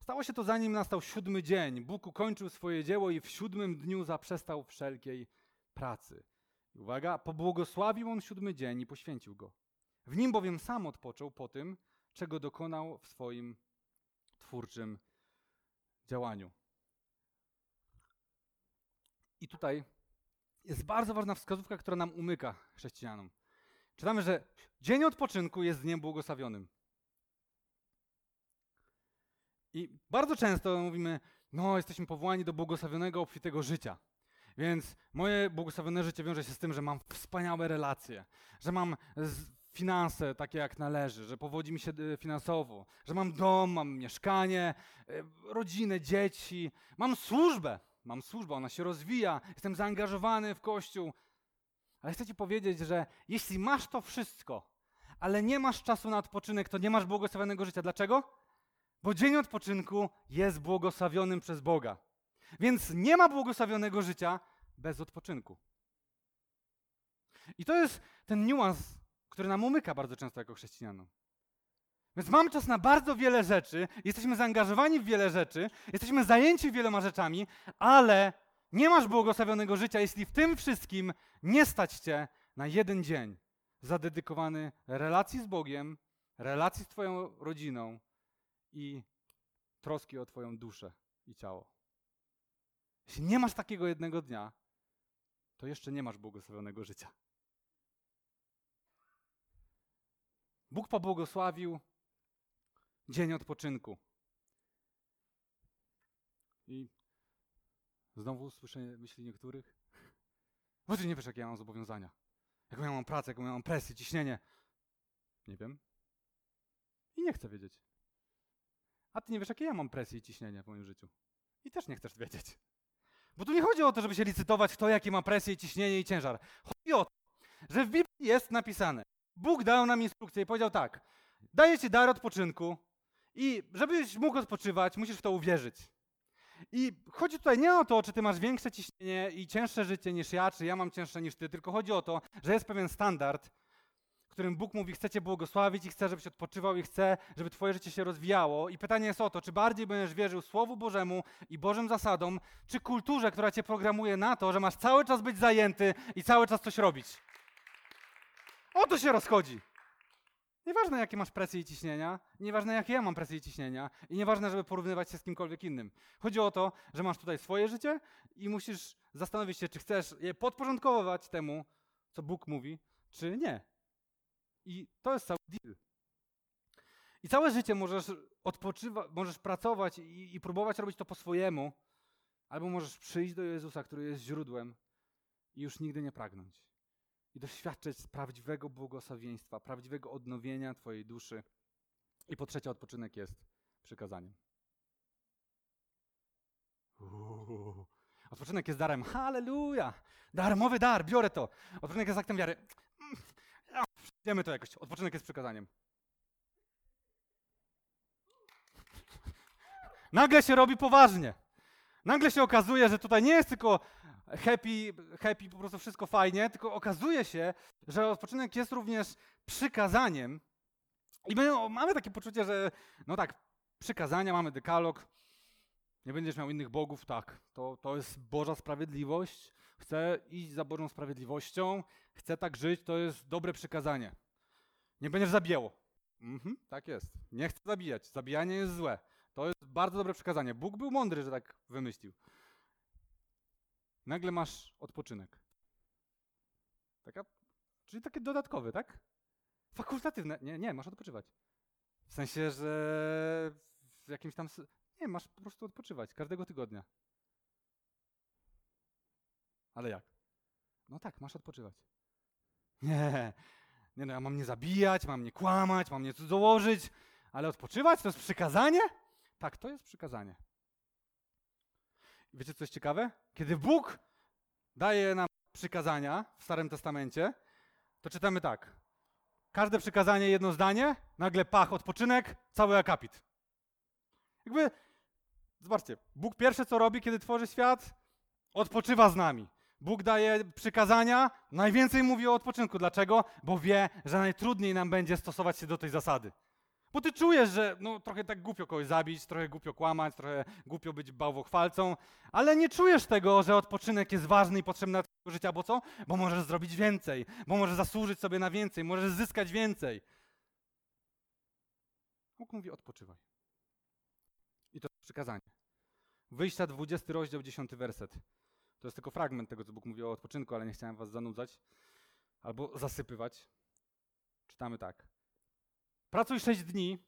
Speaker 1: Stało się to zanim nastał siódmy dzień. Bóg ukończył swoje dzieło i w siódmym dniu zaprzestał wszelkiej pracy. Uwaga, pobłogosławił on siódmy dzień i poświęcił go. W nim bowiem sam odpoczął po tym, czego dokonał w swoim twórczym działaniu. I tutaj jest bardzo ważna wskazówka, która nam umyka chrześcijanom. Czytamy, że dzień odpoczynku jest dniem błogosławionym. I bardzo często mówimy, no jesteśmy powołani do błogosławionego, obfitego życia. Więc moje błogosławione życie wiąże się z tym, że mam wspaniałe relacje, że mam finanse takie jak należy, że powodzi mi się y, finansowo, że mam dom, mam mieszkanie, y, rodzinę, dzieci, mam służbę. Mam służbę, ona się rozwija, jestem zaangażowany w kościół. Ale chcę ci powiedzieć, że jeśli masz to wszystko, ale nie masz czasu na odpoczynek, to nie masz błogosławionego życia. Dlaczego? Bo dzień odpoczynku jest błogosławionym przez Boga. Więc nie ma błogosławionego życia bez odpoczynku. I to jest ten niuans, który nam umyka bardzo często jako chrześcijanom. Więc mamy czas na bardzo wiele rzeczy, jesteśmy zaangażowani w wiele rzeczy, jesteśmy zajęci wieloma rzeczami, ale nie masz błogosławionego życia, jeśli w tym wszystkim nie stać cię na jeden dzień zadedykowany relacji z Bogiem, relacji z Twoją rodziną i troski o Twoją duszę i ciało. Jeśli nie masz takiego jednego dnia, to jeszcze nie masz błogosławionego życia. Bóg pobłogosławił dzień odpoczynku. I znowu słyszę myśli niektórych. Bo ty nie wiesz, jakie ja mam zobowiązania. Jaką ja mam pracę, jaką ja mam presję, ciśnienie. Nie wiem. I nie chcę wiedzieć. A ty nie wiesz, jakie ja mam presję i ciśnienie w moim życiu. I też nie chcesz wiedzieć. Bo tu nie chodzi o to, żeby się licytować, kto jakie ma presję, ciśnienie i ciężar. Chodzi o to, że w Biblii jest napisane. Bóg dał nam instrukcję i powiedział tak. Daję ci dar odpoczynku i żebyś mógł odpoczywać, musisz w to uwierzyć. I chodzi tutaj nie o to, czy ty masz większe ciśnienie i cięższe życie niż ja, czy ja mam cięższe niż ty, tylko chodzi o to, że jest pewien standard, którym Bóg mówi, chce cię błogosławić i chce, żebyś odpoczywał i chce, żeby twoje życie się rozwijało. I pytanie jest o to, czy bardziej będziesz wierzył Słowu Bożemu i Bożym zasadom, czy kulturze, która cię programuje na to, że masz cały czas być zajęty i cały czas coś robić. O to się rozchodzi. Nieważne, jakie masz presje i ciśnienia, nieważne, jakie ja mam presję i ciśnienia, i nieważne, żeby porównywać się z kimkolwiek innym. Chodzi o to, że masz tutaj swoje życie i musisz zastanowić się, czy chcesz je podporządkować temu, co Bóg mówi, czy nie. I to jest cały deal. I całe życie możesz odpoczywać, możesz pracować i, i próbować robić to po swojemu, albo możesz przyjść do Jezusa, który jest źródłem i już nigdy nie pragnąć. I doświadczyć prawdziwego błogosławieństwa, prawdziwego odnowienia Twojej duszy. I po trzecie, odpoczynek jest przykazaniem. Uuu. Odpoczynek jest darem. Halleluja! Darmowy dar, biorę to. Odpoczynek jest aktem wiary. Wiemy to jakoś. Odpoczynek jest przykazaniem. Nagle się robi poważnie. Nagle się okazuje, że tutaj nie jest tylko happy, happy, po prostu wszystko fajnie, tylko okazuje się, że odpoczynek jest również przykazaniem. I my mamy takie poczucie, że no tak, przykazania, mamy dekalog, nie będziesz miał innych bogów, tak, to, to jest Boża sprawiedliwość, chcę iść za Bożą sprawiedliwością, chcę tak żyć, to jest dobre przykazanie. Nie będziesz zabijał. Mhm, tak jest. Nie chcę zabijać. Zabijanie jest złe. To jest bardzo dobre przekazanie. Bóg był mądry, że tak wymyślił. Nagle masz odpoczynek. Taka, czyli takie dodatkowe, tak? Fakultatywne. Nie, nie, masz odpoczywać. W sensie, że w jakimś tam. Nie, masz po prostu odpoczywać każdego tygodnia. Ale jak? No tak, masz odpoczywać. Nie, nie no, ja mam nie zabijać, mam nie kłamać, mam nie cudzołożyć, ale odpoczywać to jest przykazanie? Tak, to jest przykazanie. Wiecie, co jest ciekawe? Kiedy Bóg daje nam przykazania w Starym Testamencie, to czytamy tak. Każde przykazanie, jedno zdanie, nagle pach, odpoczynek, cały akapit. Jakby, zobaczcie, Bóg pierwsze co robi, kiedy tworzy świat, odpoczywa z nami. Bóg daje przykazania, najwięcej mówi o odpoczynku. Dlaczego? Bo wie, że najtrudniej nam będzie stosować się do tej zasady. Bo ty czujesz, że no, trochę tak głupio kogoś zabić, trochę głupio kłamać, trochę głupio być bałwochwalcą, ale nie czujesz tego, że odpoczynek jest ważny i potrzebny dla twojego życia, bo co? Bo możesz zrobić więcej, bo możesz zasłużyć sobie na więcej, możesz zyskać więcej. Bóg mówi odpoczywaj. I to przykazanie. Wyjścia 20 rozdział, 10 werset. To jest tylko fragment tego, co Bóg mówi o odpoczynku, ale nie chciałem was zanudzać albo zasypywać. Czytamy tak. Pracuj sześć dni,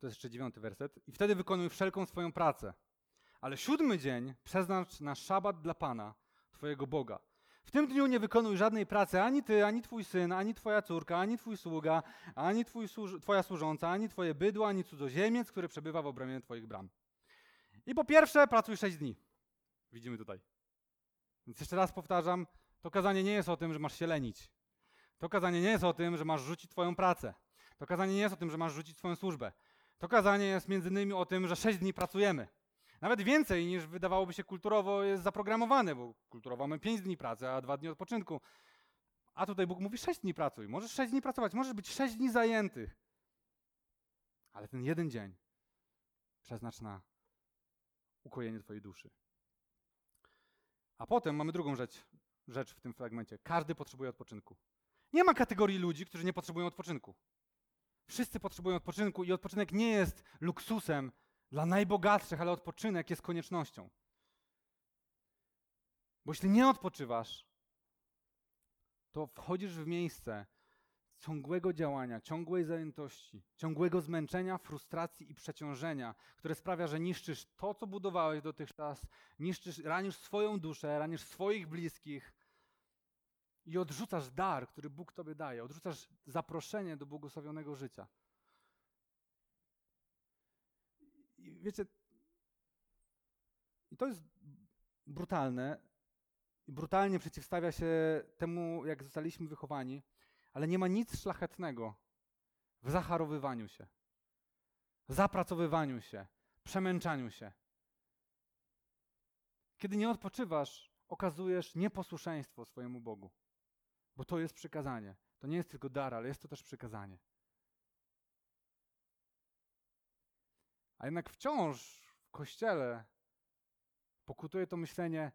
Speaker 1: to jest jeszcze dziewiąty werset, i wtedy wykonuj wszelką swoją pracę. Ale siódmy dzień przeznacz na szabat dla Pana, Twojego Boga. W tym dniu nie wykonuj żadnej pracy ani ty, ani twój syn, ani twoja córka, ani twój sługa, ani twój służ twoja służąca, ani twoje bydło, ani cudzoziemiec, który przebywa w obrębie twoich bram. I po pierwsze, pracuj sześć dni. Widzimy tutaj. Więc jeszcze raz powtarzam, to kazanie nie jest o tym, że masz się lenić. To kazanie nie jest o tym, że masz rzucić twoją pracę. To kazanie nie jest o tym, że masz rzucić swoją służbę. To kazanie jest między innymi o tym, że sześć dni pracujemy. Nawet więcej niż wydawałoby się kulturowo jest zaprogramowane, bo kulturowo mamy pięć dni pracy, a dwa dni odpoczynku. A tutaj Bóg mówi sześć dni pracuj. Możesz sześć dni pracować, możesz być sześć dni zajętych. Ale ten jeden dzień przeznacz na ukojenie twojej duszy. A potem mamy drugą rzecz, rzecz w tym fragmencie. Każdy potrzebuje odpoczynku. Nie ma kategorii ludzi, którzy nie potrzebują odpoczynku. Wszyscy potrzebują odpoczynku i odpoczynek nie jest luksusem dla najbogatszych, ale odpoczynek jest koniecznością. Bo jeśli nie odpoczywasz, to wchodzisz w miejsce ciągłego działania, ciągłej zajętości, ciągłego zmęczenia, frustracji i przeciążenia, które sprawia, że niszczysz to, co budowałeś dotychczas, niszczysz, ranisz swoją duszę, ranisz swoich bliskich i odrzucasz dar, który Bóg tobie daje, odrzucasz zaproszenie do błogosławionego życia. I wiecie, i to jest brutalne, brutalnie przeciwstawia się temu, jak zostaliśmy wychowani, ale nie ma nic szlachetnego w zacharowywaniu się, zapracowywaniu się, przemęczaniu się. Kiedy nie odpoczywasz, okazujesz nieposłuszeństwo swojemu Bogu, bo to jest przykazanie. To nie jest tylko dar, ale jest to też przykazanie. A jednak wciąż w kościele pokutuje to myślenie: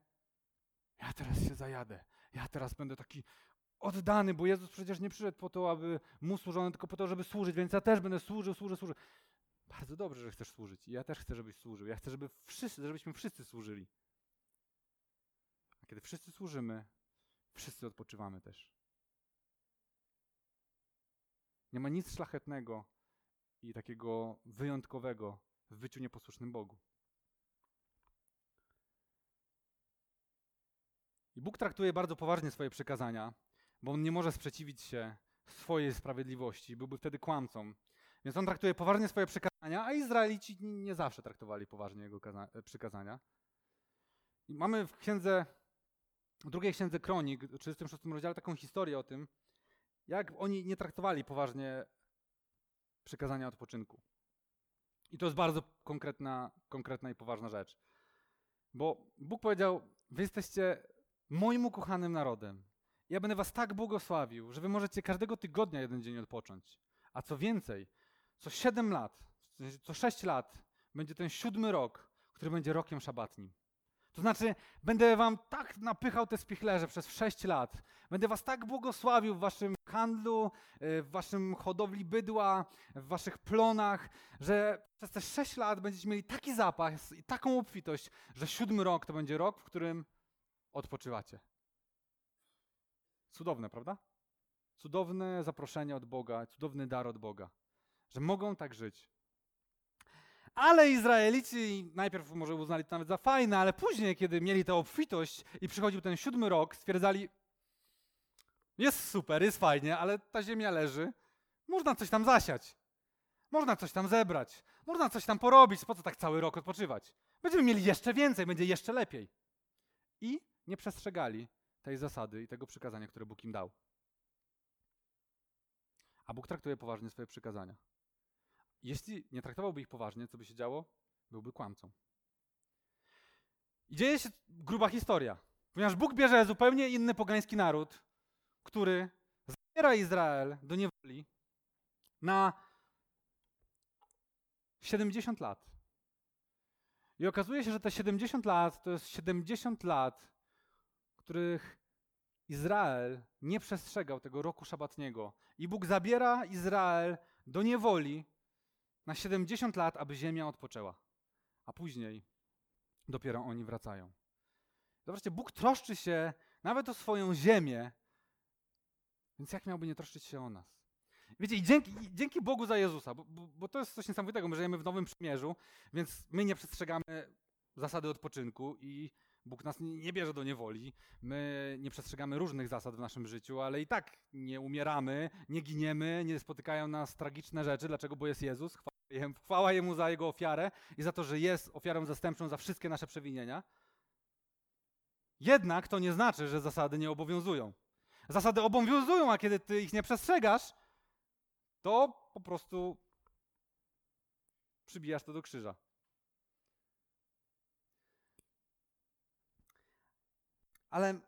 Speaker 1: ja teraz się zajadę, ja teraz będę taki oddany, bo Jezus przecież nie przyszedł po to, aby mu służono, tylko po to, żeby służyć, więc ja też będę służył, służył, służył. Bardzo dobrze, że chcesz służyć. Ja też chcę, żebyś służył. Ja chcę, żeby wszyscy, żebyśmy wszyscy służyli. A kiedy wszyscy służymy, wszyscy odpoczywamy też. Nie ma nic szlachetnego i takiego wyjątkowego w byciu nieposłusznym Bogu. I Bóg traktuje bardzo poważnie swoje przykazania, bo on nie może sprzeciwić się swojej sprawiedliwości, byłby wtedy kłamcą. Więc on traktuje poważnie swoje przykazania, a Izraelici nie zawsze traktowali poważnie jego przykazania. I mamy w księdze, w drugiej księdze Kronik, w 36 rozdziale, taką historię o tym, jak oni nie traktowali poważnie przykazania odpoczynku. I to jest bardzo konkretna, konkretna i poważna rzecz. Bo Bóg powiedział: Wy jesteście moim ukochanym narodem. Ja będę was tak błogosławił, że wy możecie każdego tygodnia jeden dzień odpocząć. A co więcej, co 7 lat, co 6 lat będzie ten siódmy rok, który będzie rokiem szabatnim. To znaczy, będę wam tak napychał te spichlerze przez 6 lat. Będę was tak błogosławił w waszym handlu, y, w waszym hodowli bydła, w waszych plonach, że przez te 6 lat będziecie mieli taki zapach i taką obfitość, że siódmy rok to będzie rok, w którym odpoczywacie. Cudowne, prawda? Cudowne zaproszenie od Boga, cudowny dar od Boga, że mogą tak żyć. Ale Izraelici najpierw może uznali to nawet za fajne, ale później, kiedy mieli tę obfitość i przychodził ten siódmy rok, stwierdzali, jest super, jest fajnie, ale ta ziemia leży, można coś tam zasiać, można coś tam zebrać, można coś tam porobić, po co tak cały rok odpoczywać? Będziemy mieli jeszcze więcej, będzie jeszcze lepiej. I nie przestrzegali tej zasady i tego przykazania, które Bóg im dał. A Bóg traktuje poważnie swoje przykazania. Jeśli nie traktowałby ich poważnie, co by się działo? Byłby kłamcą. I dzieje się gruba historia, ponieważ Bóg bierze zupełnie inny pogański naród, który zabiera Izrael do niewoli na 70 lat. I okazuje się, że te 70 lat to jest 70 lat, których Izrael nie przestrzegał tego roku szabatniego. I Bóg zabiera Izrael do niewoli na 70 lat, aby ziemia odpoczęła. A później dopiero oni wracają. Zobaczcie, Bóg troszczy się nawet o swoją ziemię, więc jak miałby nie troszczyć się o nas? Wiecie, i dzięki, i dzięki Bogu za Jezusa, bo, bo, bo, to jest coś niesamowitego. My żyjemy w Nowym Przymierzu, więc my nie przestrzegamy zasady odpoczynku i Bóg nas nie bierze do niewoli. My nie przestrzegamy różnych zasad w naszym życiu, ale i tak nie umieramy, nie giniemy, nie spotykają nas tragiczne rzeczy. Dlaczego? Bo jest Jezus. Chwała Jemu za Jego ofiarę i za to, że jest ofiarą zastępczą za wszystkie nasze przewinienia. Jednak to nie znaczy, że zasady nie obowiązują. Zasady obowiązują, a kiedy ty ich nie przestrzegasz, to po prostu przybijasz to do krzyża. Ale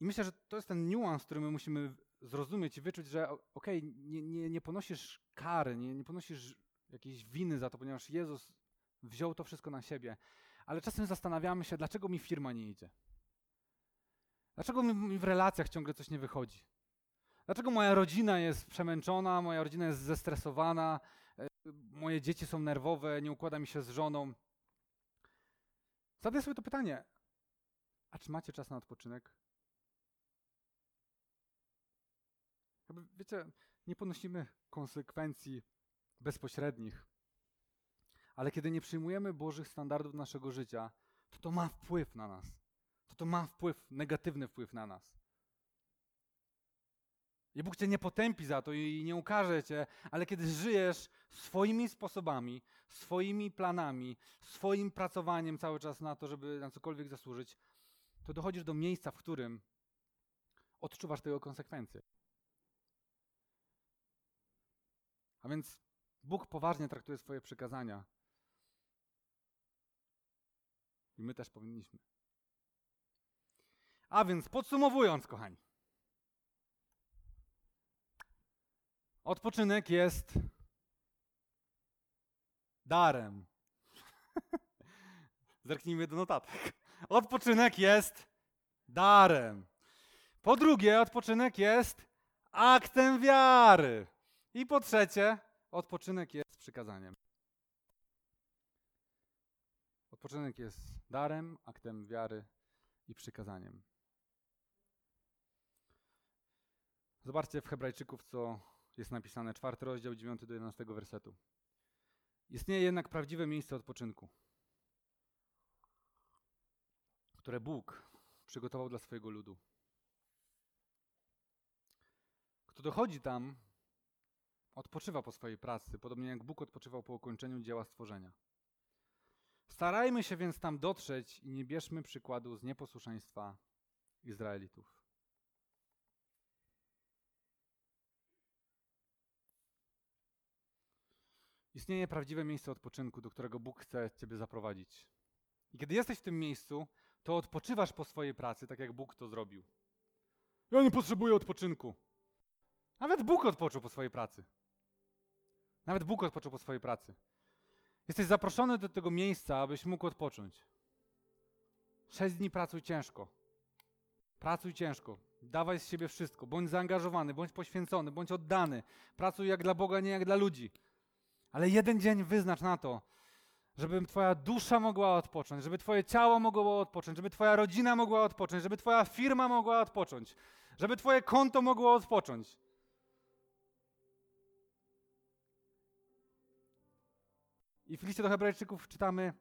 Speaker 1: i myślę, że to jest ten niuans, który my musimy zrozumieć i wyczuć, że okej, okay, nie, nie, nie ponosisz kary, nie, nie ponosisz jakiejś winy za to, ponieważ Jezus wziął to wszystko na siebie. Ale czasem zastanawiamy się, dlaczego mi firma nie idzie? Dlaczego mi w relacjach ciągle coś nie wychodzi? Dlaczego moja rodzina jest przemęczona, moja rodzina jest zestresowana, e, moje dzieci są nerwowe, nie układa mi się z żoną? Zadaj sobie to pytanie, a czy macie czas na odpoczynek? Jakby, wiecie, nie ponosimy konsekwencji bezpośrednich. Ale kiedy nie przyjmujemy Bożych standardów naszego życia, to to ma wpływ na nas. To to ma wpływ, negatywny wpływ na nas. I Bóg cię nie potępi za to i nie ukaże cię, ale kiedy żyjesz swoimi sposobami, swoimi planami, swoim pracowaniem cały czas na to, żeby na cokolwiek zasłużyć, to dochodzisz do miejsca, w którym odczuwasz tego konsekwencje. A więc Bóg poważnie traktuje swoje przykazania. I my też powinniśmy. A więc podsumowując, kochani. Odpoczynek jest darem. Zerknijmy do notatek. Odpoczynek jest darem. Po drugie, odpoczynek jest aktem wiary. I po trzecie, odpoczynek jest przykazaniem. Odpoczynek jest darem, aktem wiary i przykazaniem. Zobaczcie w Hebrajczyków, co jest napisane, czwarty rozdział, 9 do 11 wersetu. Istnieje jednak prawdziwe miejsce odpoczynku, które Bóg przygotował dla swojego ludu. Kto dochodzi tam, odpoczywa po swojej pracy, podobnie jak Bóg odpoczywał po ukończeniu dzieła stworzenia. Starajmy się więc tam dotrzeć i nie bierzmy przykładu z nieposłuszeństwa Izraelitów. Istnieje prawdziwe miejsce odpoczynku, do którego Bóg chce Ciebie zaprowadzić. I kiedy jesteś w tym miejscu, to odpoczywasz po swojej pracy, tak jak Bóg to zrobił. Ja nie potrzebuję odpoczynku. Nawet Bóg odpoczął po swojej pracy. Nawet Bóg odpoczął po swojej pracy. Jesteś zaproszony do tego miejsca, abyś mógł odpocząć. Sześć dni pracuj ciężko. Pracuj ciężko. Dawaj z siebie wszystko. Bądź zaangażowany, bądź poświęcony, bądź oddany. Pracuj jak dla Boga, nie jak dla ludzi. Ale jeden dzień wyznacz na to, żeby Twoja dusza mogła odpocząć, żeby Twoje ciało mogło odpocząć, żeby Twoja rodzina mogła odpocząć, żeby Twoja firma mogła odpocząć, żeby Twoje konto mogło odpocząć. I w liście do Hebrajczyków czytamy: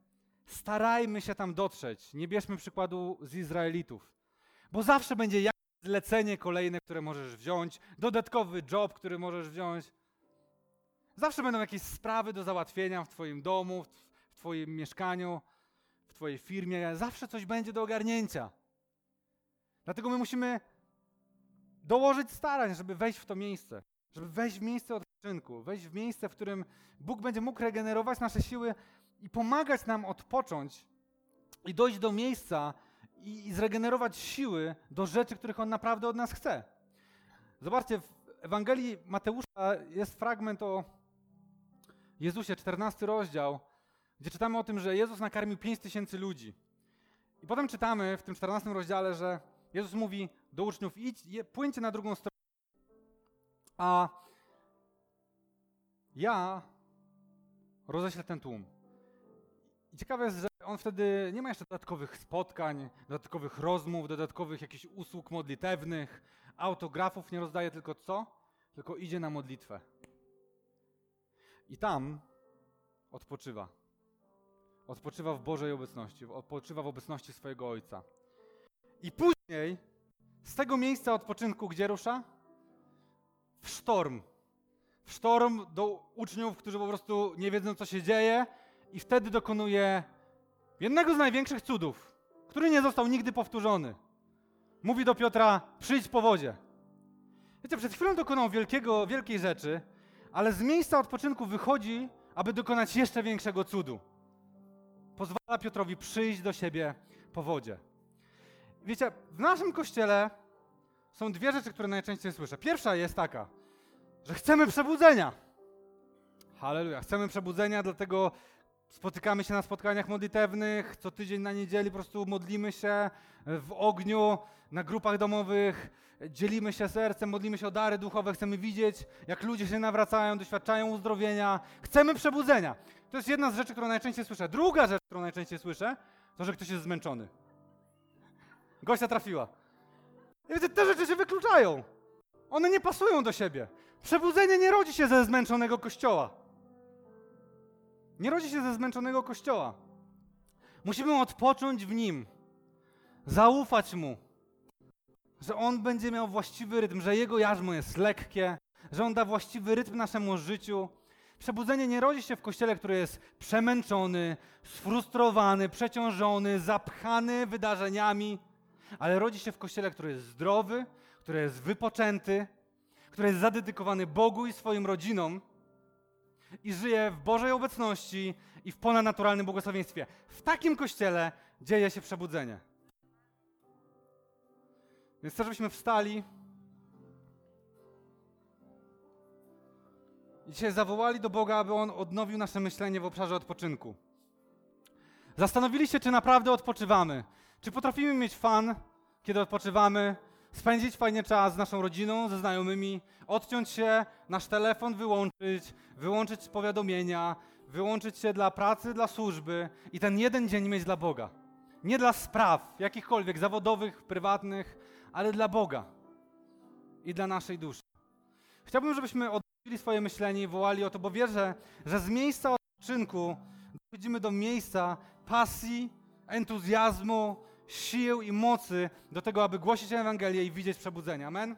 Speaker 1: starajmy się tam dotrzeć, nie bierzmy przykładu z Izraelitów, bo zawsze będzie jakieś zlecenie kolejne, które możesz wziąć, dodatkowy job, który możesz wziąć. Zawsze będą jakieś sprawy do załatwienia w Twoim domu, w Twoim mieszkaniu, w Twojej firmie. Zawsze coś będzie do ogarnięcia. Dlatego my musimy dołożyć starań, żeby wejść w to miejsce, żeby wejść w miejsce odpoczynku, wejść w miejsce, w którym Bóg będzie mógł regenerować nasze siły i pomagać nam odpocząć i dojść do miejsca i, i zregenerować siły do rzeczy, których On naprawdę od nas chce. Zobaczcie, w Ewangelii Mateusza jest fragment o Jezusie, 14 rozdział, gdzie czytamy o tym, że Jezus nakarmił 5 tysięcy ludzi. I potem czytamy w tym 14 rozdziale, że Jezus mówi do uczniów, idź, płyńcie na drugą stronę, a ja roześlę ten tłum. I ciekawe jest, że on wtedy nie ma jeszcze dodatkowych spotkań, dodatkowych rozmów, dodatkowych jakichś usług modlitewnych, autografów nie rozdaje, tylko co? Tylko idzie na modlitwę. I tam odpoczywa. Odpoczywa w Bożej obecności, odpoczywa w obecności swojego Ojca. I później z tego miejsca odpoczynku gdzie rusza? W sztorm. W sztorm do uczniów, którzy po prostu nie wiedzą, co się dzieje, i wtedy dokonuje jednego z największych cudów, który nie został nigdy powtórzony. Mówi do Piotra: przyjdź po wodzie. Wiecie, przed chwilą dokonał wielkiego, wielkiej rzeczy, ale z miejsca odpoczynku wychodzi, aby dokonać jeszcze większego cudu. Pozwala Piotrowi przyjść do siebie po wodzie. Wiecie, w naszym kościele są dwie rzeczy, które najczęściej słyszę. Pierwsza jest taka, że chcemy przebudzenia. Halleluja, chcemy przebudzenia, dlatego spotykamy się na spotkaniach modlitewnych, co tydzień na niedzieli po prostu modlimy się w ogniu, na grupach domowych, dzielimy się sercem, modlimy się o dary duchowe, chcemy widzieć, jak ludzie się nawracają, doświadczają uzdrowienia. Chcemy przebudzenia. To jest jedna z rzeczy, którą najczęściej słyszę. Druga rzecz, którą najczęściej słyszę, to, że ktoś jest zmęczony. Gościa trafiła. I te rzeczy się wykluczają. One nie pasują do siebie. Przebudzenie nie rodzi się ze zmęczonego kościoła. Nie rodzi się ze zmęczonego kościoła. Musimy odpocząć w nim, zaufać mu, że on będzie miał właściwy rytm, że jego jarzmo jest lekkie, że on da właściwy rytm naszemu życiu. Przebudzenie nie rodzi się w kościele, który jest przemęczony, sfrustrowany, przeciążony, zapchany wydarzeniami, ale rodzi się w kościele, który jest zdrowy, który jest wypoczęty, który jest zadedykowany Bogu i swoim rodzinom i żyje w Bożej obecności i w ponadnaturalnym błogosławieństwie. W takim kościele dzieje się przebudzenie. Więc chcę, żebyśmy wstali i dzisiaj zawołali do Boga, aby On odnowił nasze myślenie w obszarze odpoczynku. Zastanowiliście, czy naprawdę odpoczywamy. Czy potrafimy mieć fan, kiedy odpoczywamy, spędzić fajnie czas z naszą rodziną, ze znajomymi, odciąć się, nasz telefon wyłączyć, wyłączyć powiadomienia, wyłączyć się dla pracy, dla służby i ten jeden dzień mieć dla Boga. Nie dla spraw, jakichkolwiek zawodowych, prywatnych, ale dla Boga i dla naszej duszy. Chciałbym, żebyśmy od zmienili swoje myślenie i wołali o to, bo wierzę, że z miejsca odpoczynku dochodzimy do miejsca pasji, entuzjazmu, sił i mocy do tego, aby głosić Ewangelię i widzieć przebudzenie. Amen?